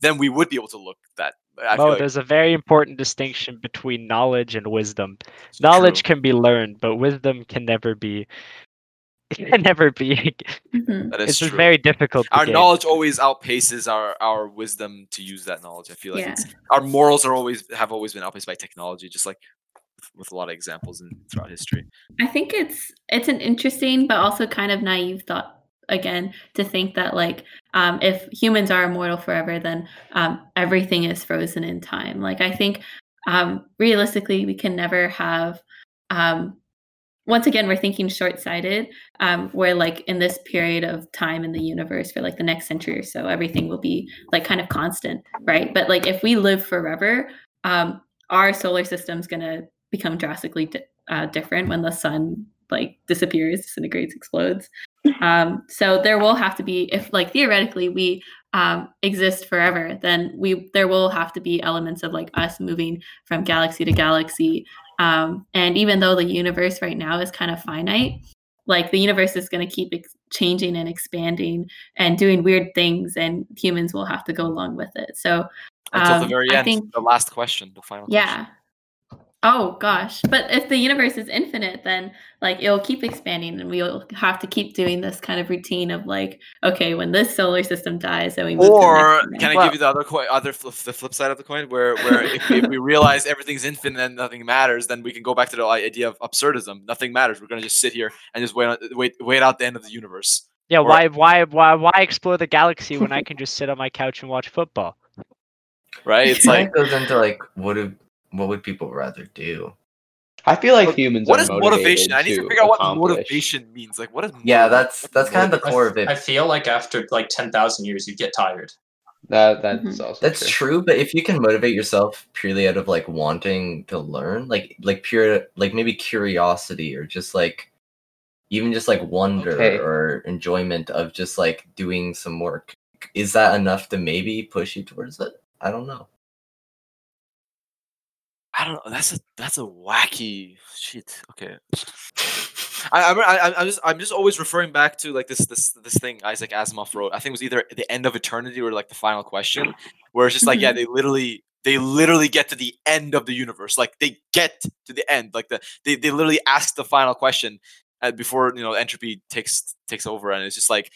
then we would be able to look that. I feel Oh, like there's a very important distinction between knowledge and wisdom. it's Knowledge true. can be learned, but wisdom can never be. It [LAUGHS] can never be. Mhm. That is It's just true. very difficult. To our gain. knowledge always outpaces our our wisdom to use that knowledge. I feel like Yeah. it's our morals are always have always been outpaced by technology, just like with- with a lot of examples in throughout history. I think it's it's an interesting but also kind of naive thought again to think that like um, if humans are immortal forever, then um, everything is frozen in time. Like I think um, realistically, we can never have. Um, once again, we're thinking short-sighted. Um, where like in this period of time in the universe for like the next century or so, everything will be like kind of constant, right? But like if we live forever, um, our solar system's gonna become drastically di- uh, different when the sun like disappears, disintegrates, explodes. Um, so there will have to be, if like theoretically we um, exist forever, then we there will have to be elements of like us moving from galaxy to galaxy. Um, and even though the universe right now is kind of finite, like the universe is going to keep ex- changing and expanding and doing weird things, and humans will have to go along with it. So Until the um, very I end, think the last question, the final question. Yeah. Oh gosh. But if the universe is infinite, then like it'll keep expanding and we'll have to keep doing this kind of routine of like, okay, when this solar system dies, then we move to the Or next can I Well- give you the other coin, other flip, the flip side of the coin, where where if, if we realize everything's infinite and nothing matters, then we can go back to the idea of absurdism. Nothing matters. We're gonna just sit here and just wait wait wait out the end of the universe. Yeah, Or- why, why, why, why explore the galaxy when I can just sit on my couch and watch football? Right? It's It like goes into like what do what would people rather do? I feel like What- humans. what are is motivation? I need to to figure out what accomplish. motivation means. Like what is Yeah, that's that's kind of the core of it. I feel like after like ten thousand years, you get tired. That that's Mhm. also That's true, but if you can motivate yourself purely out of like wanting to learn, like like pure like maybe curiosity or just like even just like wonder Okay. or enjoyment of just like doing some work, is that enough to maybe push you towards it? I don't know. I don't know. That's a that's a wacky shit. Okay. I, I'm, I, I'm just I'm just always referring back to like this this this thing Isaac Asimov wrote. I think it was either the end of eternity or like the final question, where it's just like yeah, Mhm. they literally they literally get to the end of the universe. Like they get to the end. Like the they, they literally ask the final question uh, before you know entropy takes takes over, and it's just like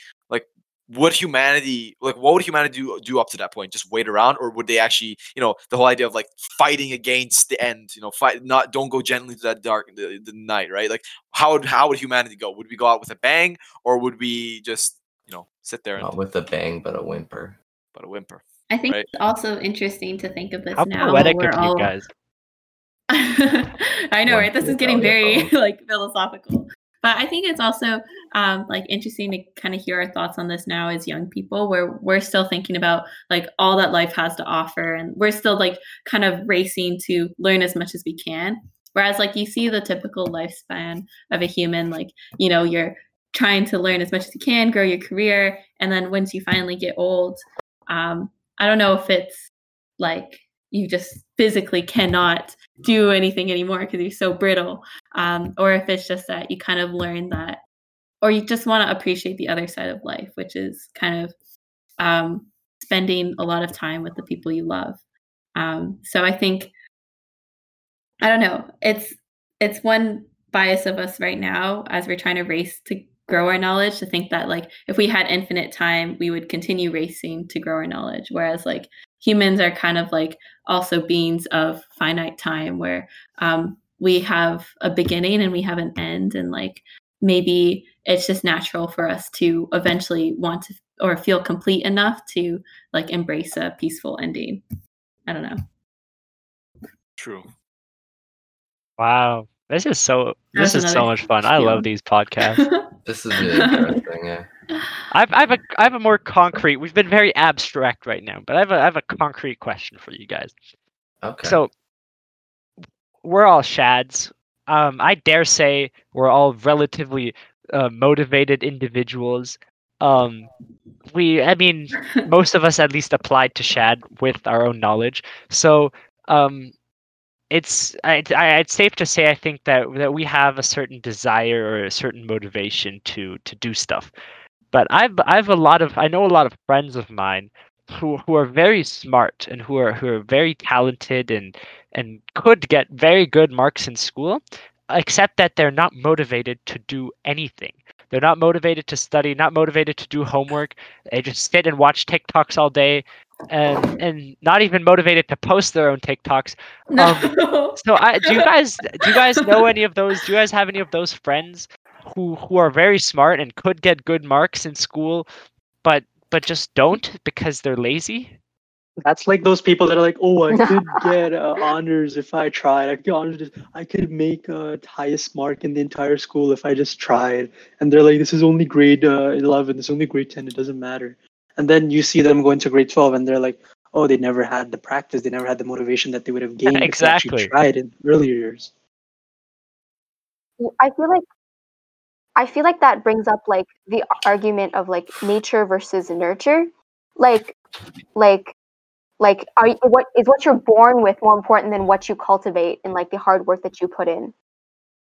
would humanity like what would humanity do, do up to that point just wait around or would they actually you know the whole idea of like fighting against the end you know fight not don't go gently to that dark the, the night right like how would how would humanity go would we go out with a bang or would we just you know sit there and Not with a bang, but a whimper. but a whimper I think Right. it's also interesting to think of this How now. poetic we're of all... you guys. [LAUGHS] I know, One right? This is getting very um, [LAUGHS] like philosophical. But I think it's also um, like interesting to kind of hear our thoughts on this now as young people, where we're still thinking about like all that life has to offer, and we're still like kind of racing to learn as much as we can. Whereas like you see the typical lifespan of a human, like you know you're trying to learn as much as you can, grow your career, and then once you finally get old, um, I don't know if it's like you just physically cannot do anything anymore because you're so brittle. Um, or if it's just that you kind of learn that or you just want to appreciate the other side of life which is kind of um, spending a lot of time with the people you love. Um, so i think i don't know it's it's one bias of us right now as we're trying to race to grow our knowledge to think that like if we had infinite time we would continue racing to grow our knowledge. Whereas like humans are kind of like also beings of finite time where um, we have a beginning and we have an end and like maybe it's just natural for us to eventually want to or feel complete enough to like embrace a peaceful ending i don't know true Wow. This is so this was is so much fun. I love these podcasts. This is really interesting. Yeah. I've I've a I have a more concrete. We've been very abstract right now, but I have a I have a concrete question for you guys. Okay. So we're all shads. Um, I dare say we're all relatively uh, motivated individuals. Um, we, I mean, most of us at least applied to shad with our own knowledge. So um, it's I, I, it's safe to say I think that that we have a certain desire or a certain motivation to to do stuff. But I've I've a lot of I know a lot of friends of mine who who are very smart and who are who are very talented and and could get very good marks in school, except that they're not motivated to do anything. They're not motivated to study, not motivated to do homework. They just sit and watch TikToks all day, and and not even motivated to post their own TikToks. no um, So I do you guys do you guys know any of those? Do you guys have any of those friends who who are very smart and could get good marks in school, but but just don't because they're lazy? That's like those people that are like, oh, I could [LAUGHS] get uh, honors if I tried. I could, honors, I could make uh, highest mark in the entire school if I just tried. And they're like, this is only grade uh, 11, this is only grade 10, it doesn't matter. And then you see them going to grade 12 and they're like, oh, they never had the practice, they never had the motivation that they would have gained if they Exactly. actually tried in earlier years. I feel like I feel like that brings up like the argument of like nature versus nurture. Like like like are you, what is what you're born with more important than what you cultivate and like the hard work that you put in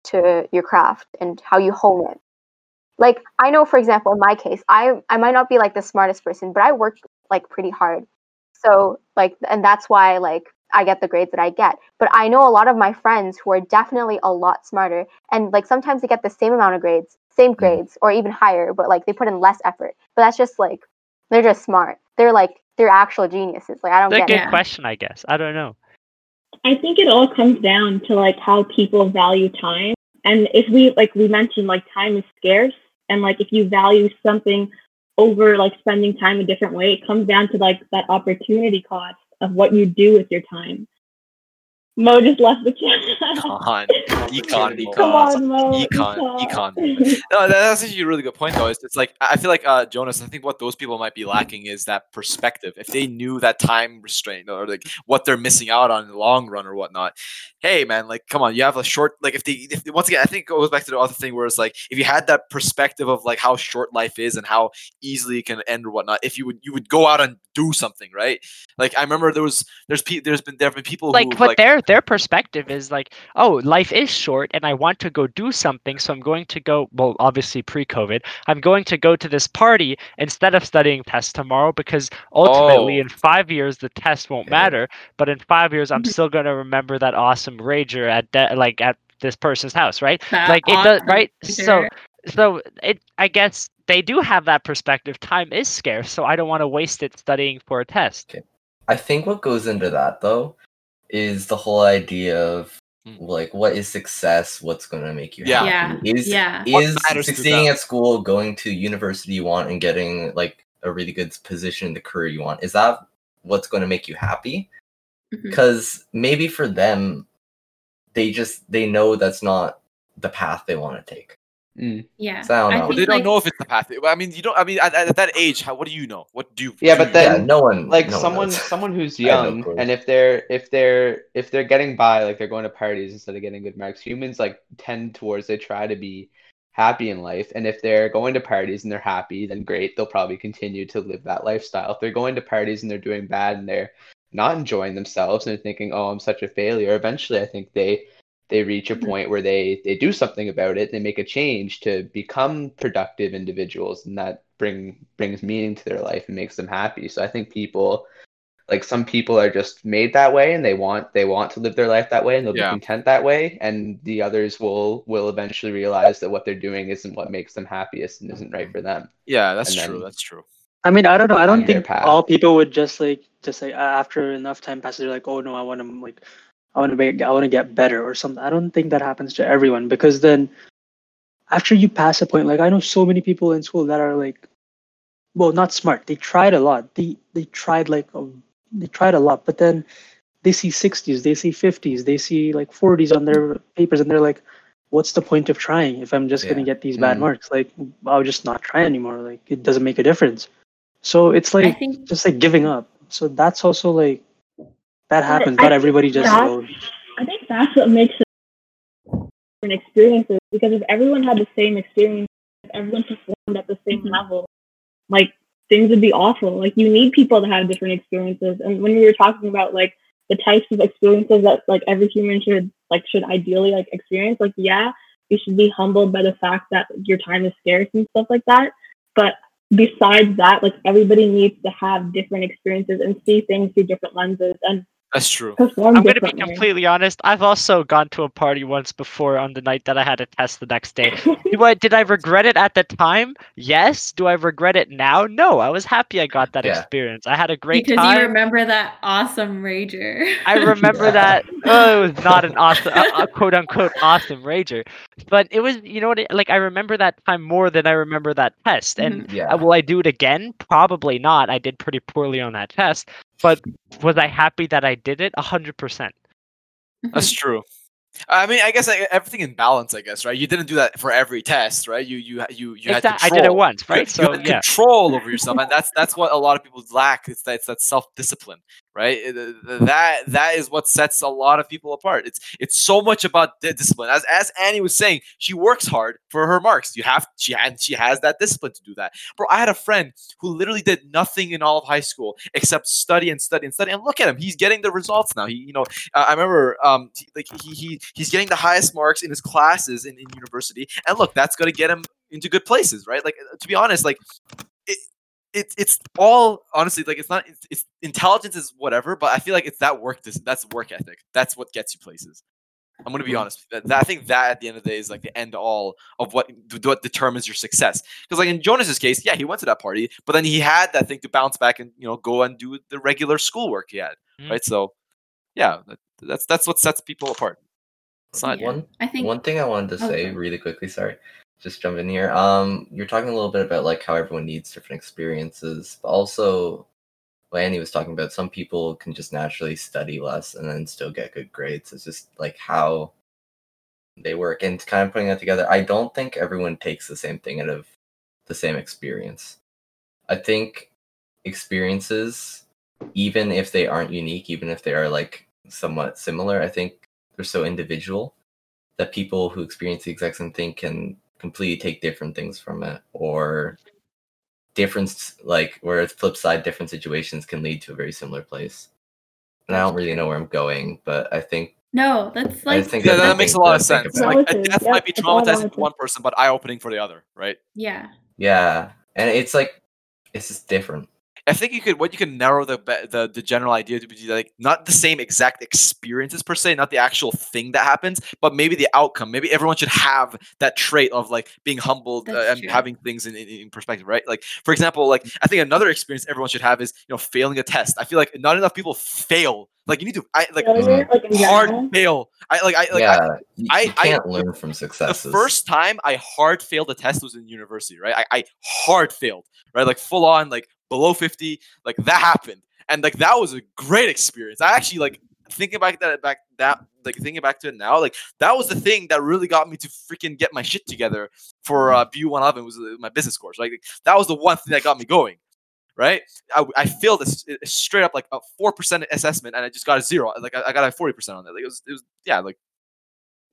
to your craft and how you hone it. Like I know for example in my case, I I might not be like the smartest person, but I work like pretty hard. So like and that's why like I get the grades that I get. But I know a lot of my friends who are definitely a lot smarter and like sometimes they get the same amount of grades, same grades or even higher, but like they put in less effort. But that's just like they're just smart. They're like they're actual geniuses. Like I don't That's a good it. Question, I guess. I don't know. I think it all comes down to like how people value time. And if we like we mentioned like time is scarce and like if you value something over like spending time a different way, it comes down to like that opportunity cost of what you do with your time. Mo just left the chat. econ, econ, Opportunity Come on, Mo. econ, econ. No, that's actually a really good point, though. It's, it's like I I feel like uh, Jonas. I think what those people might be lacking is that perspective. If they knew that time restraint or like what they're missing out on in the long run or whatnot. Hey, man, like come on, you have a short. Like if they, if once again, I think it goes back to the other thing where it's like if you had that perspective of like how short life is and how easily it can end or whatnot. If you would, you would go out and do something, right? Like I remember there was, there's, pe- there's been, there have been people like who but like, their their perspective is like oh life is short and i want to go do something so i'm going to go well obviously pre-covid i'm going to go to this party instead of studying tests tomorrow because ultimately Oh. in five years the test won't Yeah. matter but in five years i'm Mhm. still going to remember that awesome rager at de- like at this person's house right That like it does awesome right so so it i guess they do have that perspective time is scarce so i don't want to waste it studying for a test I think what goes into that though is the whole idea of Mm. like what is success? What's gonna make you Yeah. happy? Is yeah. is matters succeeding at school, going to university you want, and getting like a really good position in the career you want? Is that what's going to make you happy? Because maybe for them, they just they know that's not the path they want to take. Mm. Yeah. So I don't know. But think, they don't like- know if it's the path. I mean, you don't. I mean, at, at that age, how, what do you know? What do you? Yeah, do but then- yeah, no one like no someone knows. someone who's I have no young clue. and if they're if they're if they're getting by like they're going to parties instead of getting good marks humans like tend towards they try to be happy in life and if they're going to parties and they're happy then great they'll probably continue to live that lifestyle if they're going to parties and they're doing bad and they're not enjoying themselves and they're thinking oh i'm such a failure eventually i think they they reach a Mhm. point where they they do something about it they make a change to become productive individuals and that bring brings meaning to their life and makes them happy so i think people like some people are just made that way and they want they want to live their life that way and they'll Yeah. be content that way and the others will will eventually realize that what they're doing isn't what makes them happiest and isn't right for them yeah, that's and true. That's true. I mean, I don't know. I don't think all people would just like just like after enough time passes, they're like, oh no, I want to like, I want to make, I want to get better or something. I don't think that happens to everyone because then, after you pass a point, like I know so many people in school that are like, well, not smart. They tried a lot. They they tried like a, they tried a lot, but then they see 60s, they see 50s, they see like 40s on their papers, and they're like, what's the point of trying if I'm just Yeah. gonna get these bad Mm. marks? Like I'll just not try anymore. Like it doesn't make a difference. So it's like think just like giving up. So that's also like that happens. Not everybody just goes. I think that's what makes it different experiences because if everyone had the same experience, if everyone performed at the same Mhm. level, like things would be awful. Like you need people to have different experiences. And when we were talking about like the types of experiences that like every human should like should ideally like experience, like yeah, you should be humbled by the fact that your time is scarce and stuff like that. But besides that, like everybody needs to have different experiences and see things through different lenses and That's true. I'm going to be completely honest. I've also gone to a party once before on the night that I had a test the next day. [LAUGHS] Do I, did I regret it at the time? Yes. Do I regret it now? No. I was happy I got that Yeah. experience. I had a great because time. you remember that awesome rager. I remember Yeah. that. Oh, it was not an awesome, a, a [LAUGHS] quote unquote awesome rager, but it was. You know what? It, like I remember that time more than I remember that test. And Yeah. uh, will I do it again? Probably not. I did pretty poorly on that test. But was I happy that I did it? A hundred percent. That's mm-hmm. true. I mean, I guess like, everything in balance. I guess right. You didn't do that for every test, right? You you you you had Exact- I did it once, You- right? You, So had yeah. control over yourself, and that's that's what a lot of people lack. It's that it's that self discipline, right? Th- That that is what sets a lot of people apart. It's it's so much about di- discipline. As as Annie was saying, she works hard for her marks. You have she and she has that discipline to do that. Bro, I had a friend who literally did nothing in all of high school except study and study and study. And look at him, he's getting the results now. He you know uh, I remember um like he, he he's getting the highest marks in his classes in, in university, and look, that's gonna get him into good places, right? Like uh, to be honest, like it it's all honestly like it's not it's, it's intelligence is whatever, but I feel like it's that work this that's work ethic. That's what gets you places. I'm gonna be honest. That, that- I think that at the end of the day is like the end all of what what determines your success. Because like in Jonas's case, yeah, he went to that party, but then he had that thing to bounce back and you know go and do the regular schoolwork he had, Mhm. right? So yeah, that, that's that's what sets people apart. It's not Yeah. One I think one thing I wanted to Oh, say really quickly, sorry, just jump in here. Um, you're talking a little bit about like how everyone needs different experiences, but also what Annie was talking about, some people can just naturally study less and then still get good grades. It's just like how they work and kind of putting that together. I don't think everyone takes the same thing out of the same experience. I think experiences, even if they aren't unique, even if they are like somewhat similar, I think they're so individual that people who experience the exact same thing can completely take different things from it or different like where it's flip side different situations can lead to a very similar place and i don't really know where i'm going but i think No, that's like I like think Yeah, that's that makes a lot of sense. Like a death yeah, might be traumatizing for one person, but eye-opening for the other, right? yeah. yeah and it's like it's just different I think you could what you can narrow the the the general idea to be like not the same exact experiences per se, not the actual thing that happens, but maybe the outcome. Maybe everyone should have that trait of like being humbled uh, and true. having things in, in, in perspective, right? Like for example, like I think another experience everyone should have is you know failing a test. I feel like not enough people fail. Like you need to I like Failure, like in hard general. fail. I like I like I, yeah I- you I- can't learn from successes. the first time I hard failed a test was in university, right? I, I hard failed, right? Like full on, like below 50, like that happened. And like that was a great experience. I actually like thinking back that back that like thinking back to it now, like that was the thing that really got me to freaking get my shit together for uh BU 111 was uh, my business course. Like that was the one thing that got me going. Right, I, I failed a, s- a straight up like a four percent assessment, and I just got a zero. Like I, I got a forty percent on that. Like it was, it was, yeah. Like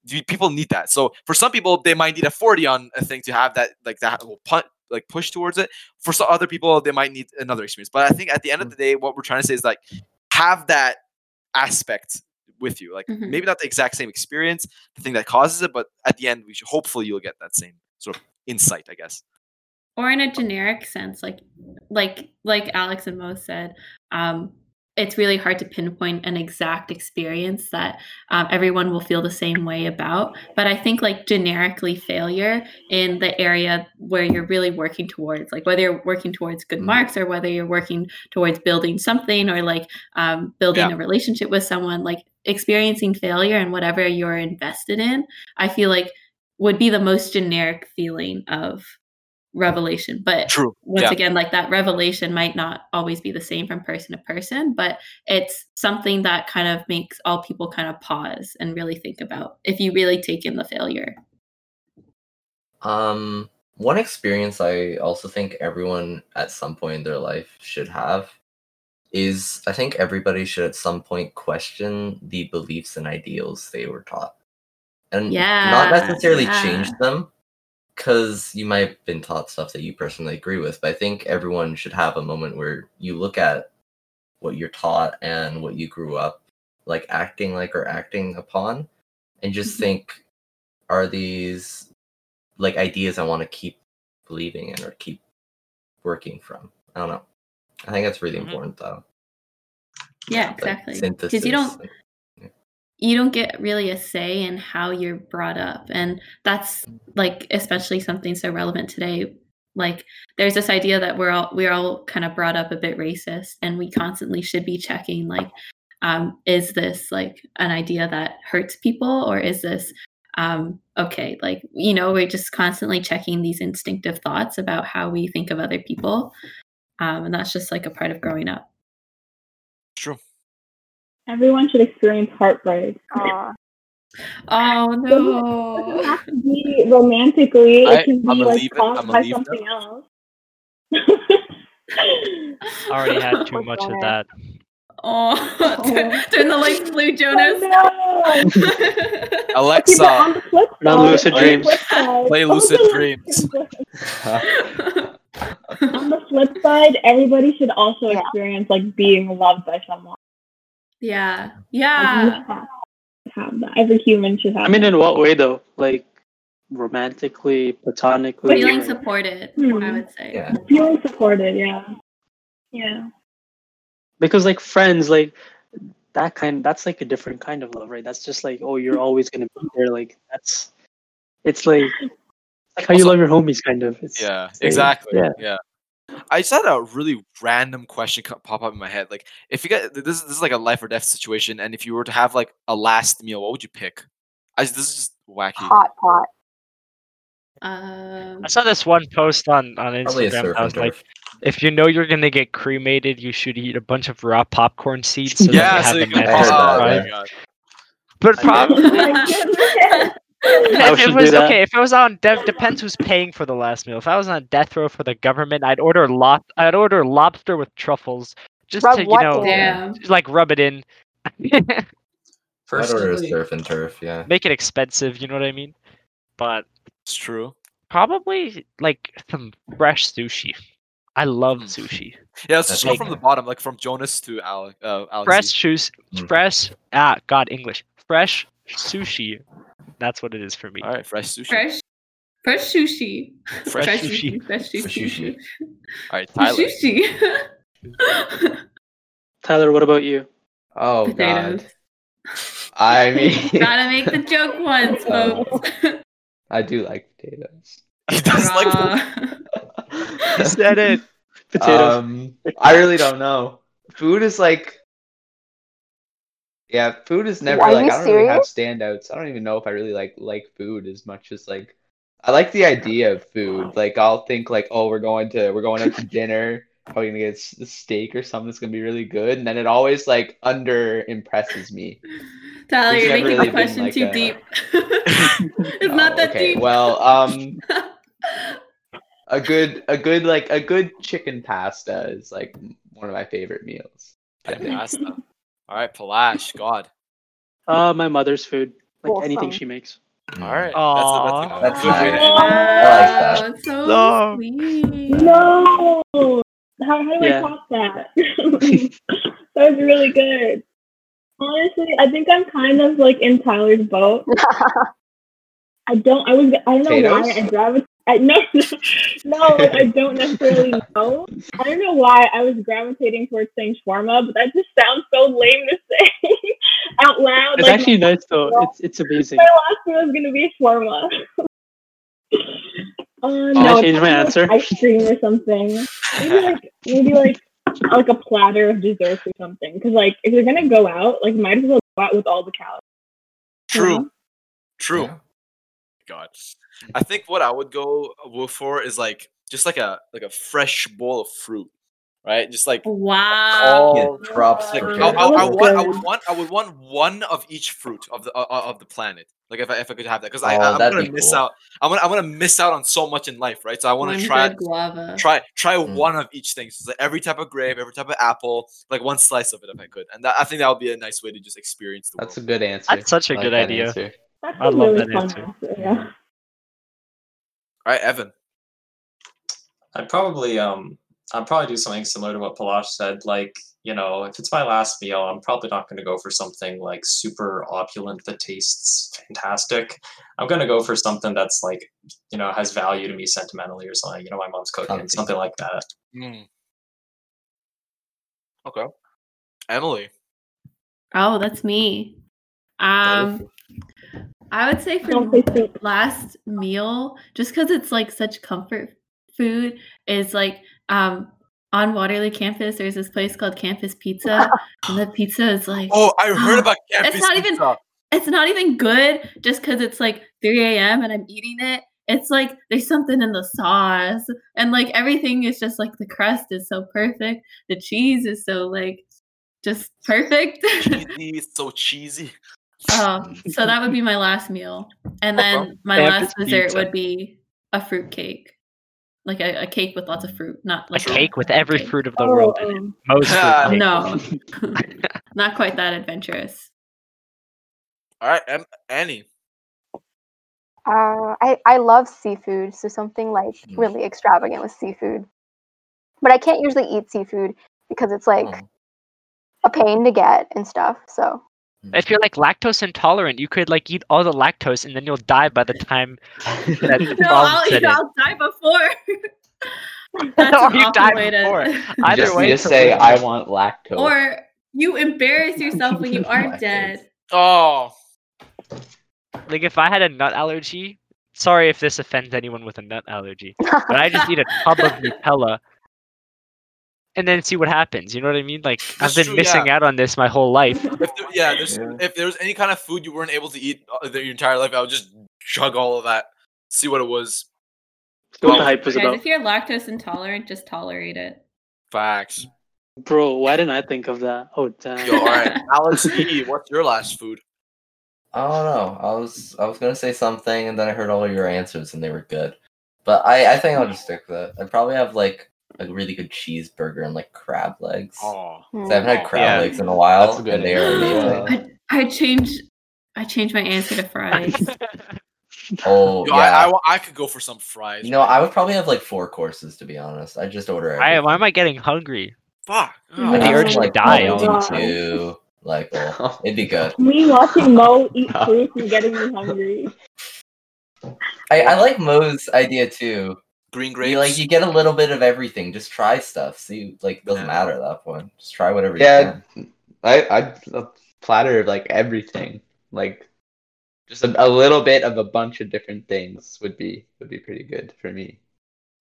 do people need that. So for some people, they might need a 40 on a thing to have that like that will punt like push towards it. For some other people, they might need another experience. But I think at the end of the day, what we're trying to say is like have that aspect with you. Like Mhm. maybe not the exact same experience, the thing that causes it, but at the end, we should hopefully you'll get that same sort of insight, I guess. or in a generic sense like like like alex and mo said um it's really hard to pinpoint an exact experience that um, everyone will feel the same way about but i think like generically failure in the area where you're really working towards like whether you're working towards good Mm. marks or whether you're working towards building something or like um, building Yeah. a relationship with someone like experiencing failure and whatever you're invested in i feel like would be the most generic feeling of revelation but True. once Yeah. again like that revelation might not always be the same from person to person but it's something that kind of makes all people kind of pause and really think about if you really take in the failure Um, one experience I also think everyone at some point in their life should have is I think everybody should at some point question the beliefs and ideals they were taught. And Yeah, not necessarily yeah. change them because you might have been taught stuff that you personally agree with, but I think everyone should have a moment where you look at what you're taught and what you grew up like acting like or acting upon and just Mhm. think are these like ideas I want to keep believing in or keep working from. I don't know. I think that's really Mhm. important though. yeah Like, exactly because you don't you don't get really a say in how you're brought up. And that's like especially something so relevant today. Like there's this idea that we're all we're all kind of brought up a bit racist and we constantly should be checking like um, is this like an idea that hurts people or is this um, okay? Like you know we're just constantly checking these instinctive thoughts about how we think of other people. Um, and that's just like a part of growing up. True. Everyone should experience heartbreak. Aw. oh no! It doesn't have to be romantically. It I- can be I'ma like leave it- caused by leave something else. I already had [LAUGHS] too Poor much of that. oh [LAUGHS] turn, turn the lights blue oh, jonas Oh, no. [LAUGHS] Alexa, on the flip side, lucid dreams. Play lucid dreams. On the flip side, everybody should also experience like being loved by someone. Yeah yeah have to have that. Every human should have. I mean, that. in what way though? Like romantically, platonically. feeling or- supported Hmm. i would say Yeah. feeling supported. Yeah, yeah. because like friends, like that kind. That's like a different kind of love, right? That's just like, oh, you're always gonna be there. Like that's. It's like, like how you love your homies, kind of. It's, Yeah, same. exactly. Yeah. Yeah. I just had a really random question co- pop up in my head. Like, if you got this, is- this is like a life or death situation, and if you were to have like a last meal, what would you pick? I this is just wacky. Hot pot. um I saw this one post on on Instagram. I was like, if you know you're gonna get cremated, you should eat a bunch of raw popcorn seeds. So Yeah, so you you can a I nice heard pop. that, Oh yeah. my god. But [LAUGHS] Oh probably, my goodness. I [LAUGHS] if it was okay, if it was on dev depends who's paying for the last meal. If I was on death row for the government, I'd order lob I'd order lobster with truffles. Just Rub to, you know, in? Just, like rub it in. [LAUGHS] I'd order Personally, surf and turf. Yeah. Make it expensive, you know what I mean? But It's true. probably like some fresh sushi. I love Mm. sushi. Yeah, let's just go from the bottom, like from Jonas to Alec. Uh, Alex. Fresh shoes Mm. fresh ah god English. Fresh sushi. That's what it is for me. All right, fresh sushi. Fresh, fresh sushi. Fresh sushi. Fresh Fresh sushi. sushi. All right, Tyler. Sushi. Tyler, what about you? Oh Potatoes. god. I [LAUGHS] mean, Gotta make the joke once, [LAUGHS] folks. I do like potatoes. He does like Raw. You said it. Potatoes. Um, I really don't know. Food is like, yeah, food is never Are like I don't really have standouts. I don't even know if I really like like food as much as like I like the idea of food. Like I'll think like, oh, we're going to we're going out to dinner. Probably gonna get s- a steak or something that's gonna be really good, and then it always like under impresses me. Tyler, It's you're making really the question like too a- deep. [LAUGHS] [LAUGHS] it's not Oh, that okay. deep. Well, um, a good a good like a good chicken pasta is like one of my favorite meals. I think. pasta. All right, Palash. God. Uh, my mother's food. Like anything she makes. All right. Aw. That's, That's a, that's, a nice. I like that. So No. sweet. No. How, how do Yeah. I top that? [LAUGHS] that was really good. Honestly, I think I'm kind of like in Tyler's boat. [LAUGHS] I don't. I was. I don't know why I gravitated. I, no, [LAUGHS] no, like, I don't necessarily [LAUGHS] know. I don't know why I was gravitating towards saying shawarma, but that just sounds so lame to say [LAUGHS] out loud. It's like, actually nice though. It's it's amazing. my last meal is gonna be shawarma. uh, no, I it's change my probably, like, answer? Ice cream or something. Maybe like maybe like like a platter of desserts or something. Because like if you're gonna go out, like might as well go out with all the calories. True. True. Yeah. God. [LAUGHS] I think what I would go for is like just like a like a fresh bowl of fruit, right? Just like Wow. all Yeah, props like I, I, I would want I would want I would want one of each fruit of the uh, of the planet. Like if I, if I could have that, because I Oh, I'm gonna be miss cool. out. I'm gonna I'm gonna miss out on so much in life, right? So I want to try guava. try try Mm. one of each thing. So it's like every type of grape, every type of apple, like one slice of it if I could. And that, I think that would be a nice way to just experience the That's a good answer. That's such a like good idea. answer. That's I a love really that fun answer. answer. Yeah. All right, Evan. I'd probably um I'd probably do something similar to what Palash said. Like, you know, if it's my last meal, I'm probably not going to go for something like super opulent that tastes fantastic. I'm going to go for something that's like, you know, has value to me sentimentally or something. You know, my mom's cooking, Comfy. something like that. Mm. Okay. Emily. Oh, that's me. Um, I would say for Don't say soup. last meal, just because it's like such comfort food, is like um on Waterloo campus. There's this place called Campus Pizza, and the pizza is like Oh, I [GASPS] heard about It's campus not even- pizza. it's not even good just because it's like 3 a.m. and I'm eating it. It's like there's something in the sauce, and like everything is just like the crust is so perfect. The cheese is so like just perfect. cheesy. It's [LAUGHS] so cheesy. Um, so that would be my last meal, and then my Campus last dessert pizza. would be a fruit cake, like a, a cake with lots of fruit, not A like cake with every cake. fruit of the Oh, world in it. um, Most fruit cake. [LAUGHS] No, [LAUGHS] not quite that adventurous. All right, em- Annie. Uh, I I love seafood, so something like Mm. really extravagant with seafood. But I can't usually eat seafood because it's like Oh. a pain to get and stuff. So If you're like lactose intolerant, you could like eat all the lactose and then you'll die by the time that [LAUGHS] No, I'll, set. I'll die before. [LAUGHS] That's Or you die way before. [LAUGHS] You Either just way, need to say win. I want lactose. or you embarrass yourself when you are Lactose. dead. Oh, like if I had a nut allergy, sorry if this offends anyone with a nut allergy, but I just eat a tub of Nutella and then see what happens. You know what I mean? Like I've been true, missing out on this my whole life. if there, yeah, there's, Yeah. if there was any kind of food you weren't able to eat uh, your entire life, I would just chug all of that, see what it was. That's what the hype was Guys, about. if you're lactose intolerant, just tolerate it. Facts. Bro, why didn't I think of that? Oh damn. Yo, all right, [LAUGHS] Alex E, what's your last food? I don't know. I was I was gonna say something, and then I heard all your answers, and they were good. But I I think I'll just stick with it. I'd probably have like a really good cheeseburger and like crab legs. Oh, 'Cause I haven't had crab yeah. legs in a while, That's a good and they are amazing. I, I changed. I changed my answer to fries. [LAUGHS] Oh Yo, yeah. I, I, I could go for some fries. you know, I would probably have like four courses to be honest. I just order. Why, Everything. why am I getting hungry? Fuck. Oh, The urge to like die oh my all God. too. Like, well, [LAUGHS] it'd be good. Me watching Mo eat [LAUGHS] fruit and getting me hungry. I, I like Mo's idea too. Green grapes. You like you get a little bit of everything. Just try stuff. See, like it doesn't Yeah. matter at that point. Just try whatever. You get. Yeah, You I I a platter of like everything, like just a, a little bit of a bunch of different things would be would be pretty good for me.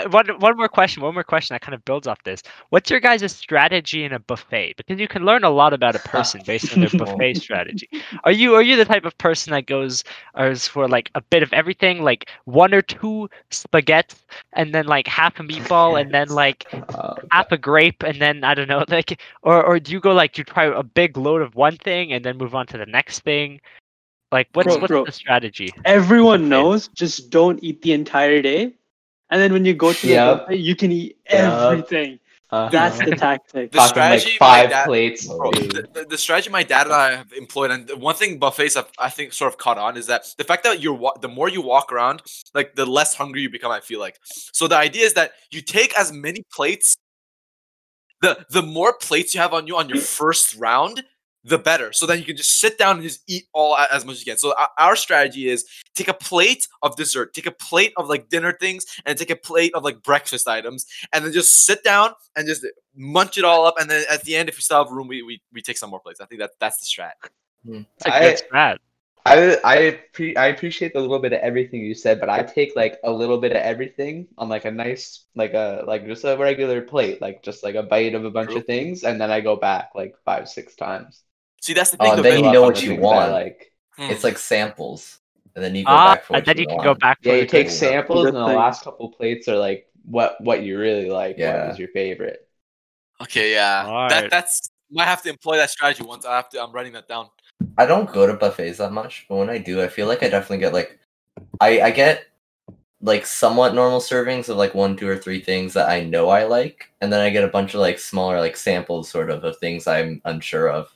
One one more question. One more question that kind of builds off this. What's your guys' strategy in a buffet? Because you can learn a lot about a person based on their [LAUGHS] buffet strategy. Are you are you the type of person that goes or is for like a bit of everything, like one or two spaghetti, and then like half a meatball, and then like Uh, half a grape, and then I don't know, [LAUGHS] like, or or do you go like you try a big load of one thing and then move on to the next thing? Like, what's Bro, what's bro. the strategy? Everyone knows. Just don't eat the entire day, and then when you go to the buffet, you can eat Yep. everything. uh, That's the tactic. The talking strategy like five dad- plates. Bro, the, the, the strategy my dad and I have employed, and the one thing buffets have, I think, sort of caught on is that the fact that you're wa- the more you walk around, like the less hungry you become. I feel like. So the idea is that you take as many plates. The the more plates you have on you on your first round, the better. So then you can just sit down and just eat all as much as you can. So our, our strategy is take a plate of dessert, take a plate of like dinner things, and take a plate of like breakfast items, and then just sit down and just munch it all up. And then at the end, if we still have room, we we, we take some more plates. I think that that's the strat. Hmm. It's a I- good strat. I I pre- I appreciate the little bit of everything you said, but I take like a little bit of everything on like a nice like a like just a regular plate, like just like a bite of a bunch True. of things, and then I go back like five six times. See, that's the thing. and though, then you know what you want. like. Hmm. It's like samples, and then you go Ah, back for what and then you you can want. go back. Yeah, for you take samples, and the things. last couple plates are like what what you really like. Yeah. What is your favorite? Okay, yeah, Alright. that that's might have to employ that strategy once. I have to. I'm writing that down. I don't go to buffets that much, but when I do, I feel like I definitely get like, I I get like somewhat normal servings of like one, two, or three things that I know I like, and then I get a bunch of like smaller like samples sort of of things I'm unsure of.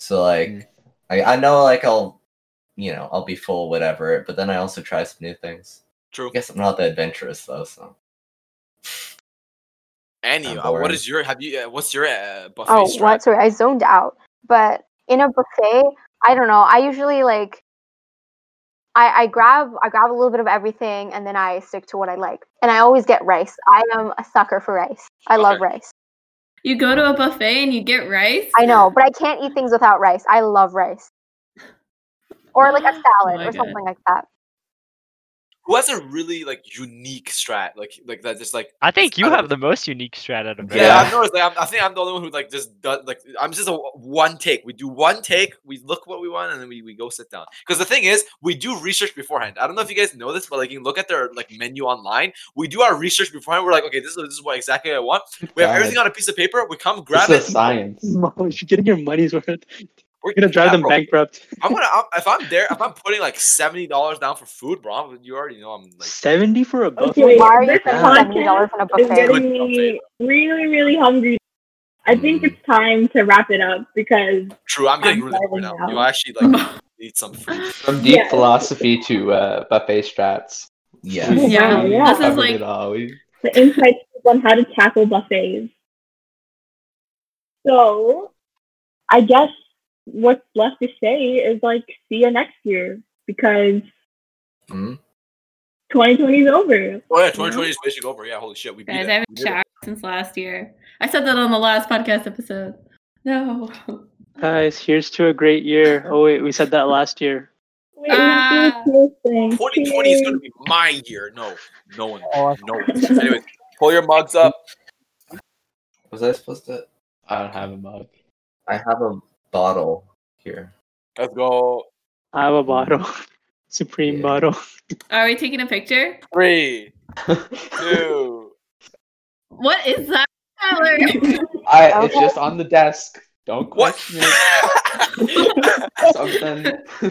So like, Mm. I I know like I'll, you know, I'll be full whatever, but then I also try some new things. True. I guess I'm not that adventurous though, so Annie, I'm uh, what your have you? Uh, what's your uh, buffet Oh, strat? what? Sorry, I zoned out. But in a buffet, I don't know. I usually like. I, I grab I grab a little bit of everything and then I stick to what I like. And I always get rice. I am a sucker for rice. I love rice. You go to a buffet and you get rice. I know, but I can't eat things without rice. I love rice. [LAUGHS] Or like a Oh salad my or God. something like that. Who has a really like unique strat? Like like that just like I think you I don't- have the most unique strat out of yeah. Yeah. I've noticed. Like, I'm, I think I'm the only one who like just does like I'm just a one take. We do one take. We look what we want, and then we, we go sit down. Because the thing is, we do research beforehand. I don't know if you guys know this, but like you can look at their like menu online. We do our research beforehand. We're like, okay, this is this is what exactly I want. We have God. everything on a piece of paper. We come This grab is it. science. [LAUGHS] Mo, you're getting your money's worth. We're gonna drive yeah, them bro. bankrupt. I'm gonna I'm, if I'm there if I'm [LAUGHS] putting like seventy dollars down for food, bro. I'm- You already know I'm like Seventy for a buffet. Okay, Why are you this spending Yeah. seventy dollars on a buffet? It's getting me really, really hungry. I think Mm. it's time to wrap it up because true. I'm getting I'm really hungry now. now. You actually like [LAUGHS] need some food. From deep Yeah. philosophy to uh, buffet strats. Yes. yeah. We- Yeah, we this is like- it all. The insights on how to tackle buffets. So, I guess what's left to say is like see you next year because Mhm. 2020 is over. Oh yeah, 2020 is basically over. Yeah, holy shit, we beat Guys, it. I haven't We showered since last year. I said that on the last podcast episode. No. [LAUGHS] Guys, here's to a great year. [LAUGHS] Oh wait, we said that last year. Wait, we have to do this thing. 2020 is gonna be my year. No, no one, no one. Anyways, pull your mugs up. Was I supposed to? I don't have a mug. I have a bottle here. Let's go. I have a bottle. [LAUGHS] Supreme Yeah. bottle. [LAUGHS] Are we taking a picture? Three, [LAUGHS] two. What is that, Tyler? I, It's just on the desk. Don't What? question it. Something.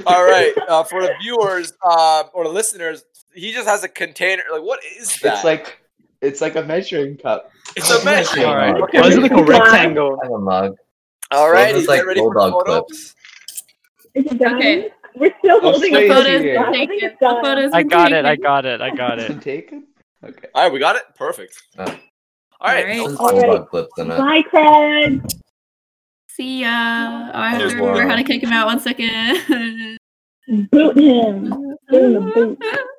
All right, uh, for the viewers uh, or the listeners, he just has a container. Like, what is that? It's like it's like a measuring cup. it's a measuring. All right. Okay. Why is it like a rectangle? I have a mug. All right, Those you are get like ready for the bulldog photo. clips. Is it done? Okay. We're still I'll holding say a it's photo. here. I Take think it. it's The photos I are got it. I got it. I got it. [LAUGHS] Taken. Okay. All right, we got it. Perfect. Oh. All right. All right. All right. clips in it. Uh. Bye, Craig. See ya. Oh, I have There's to remember one. how to kick him out. One second. [LAUGHS] Boot him. Give him the boot. [LAUGHS]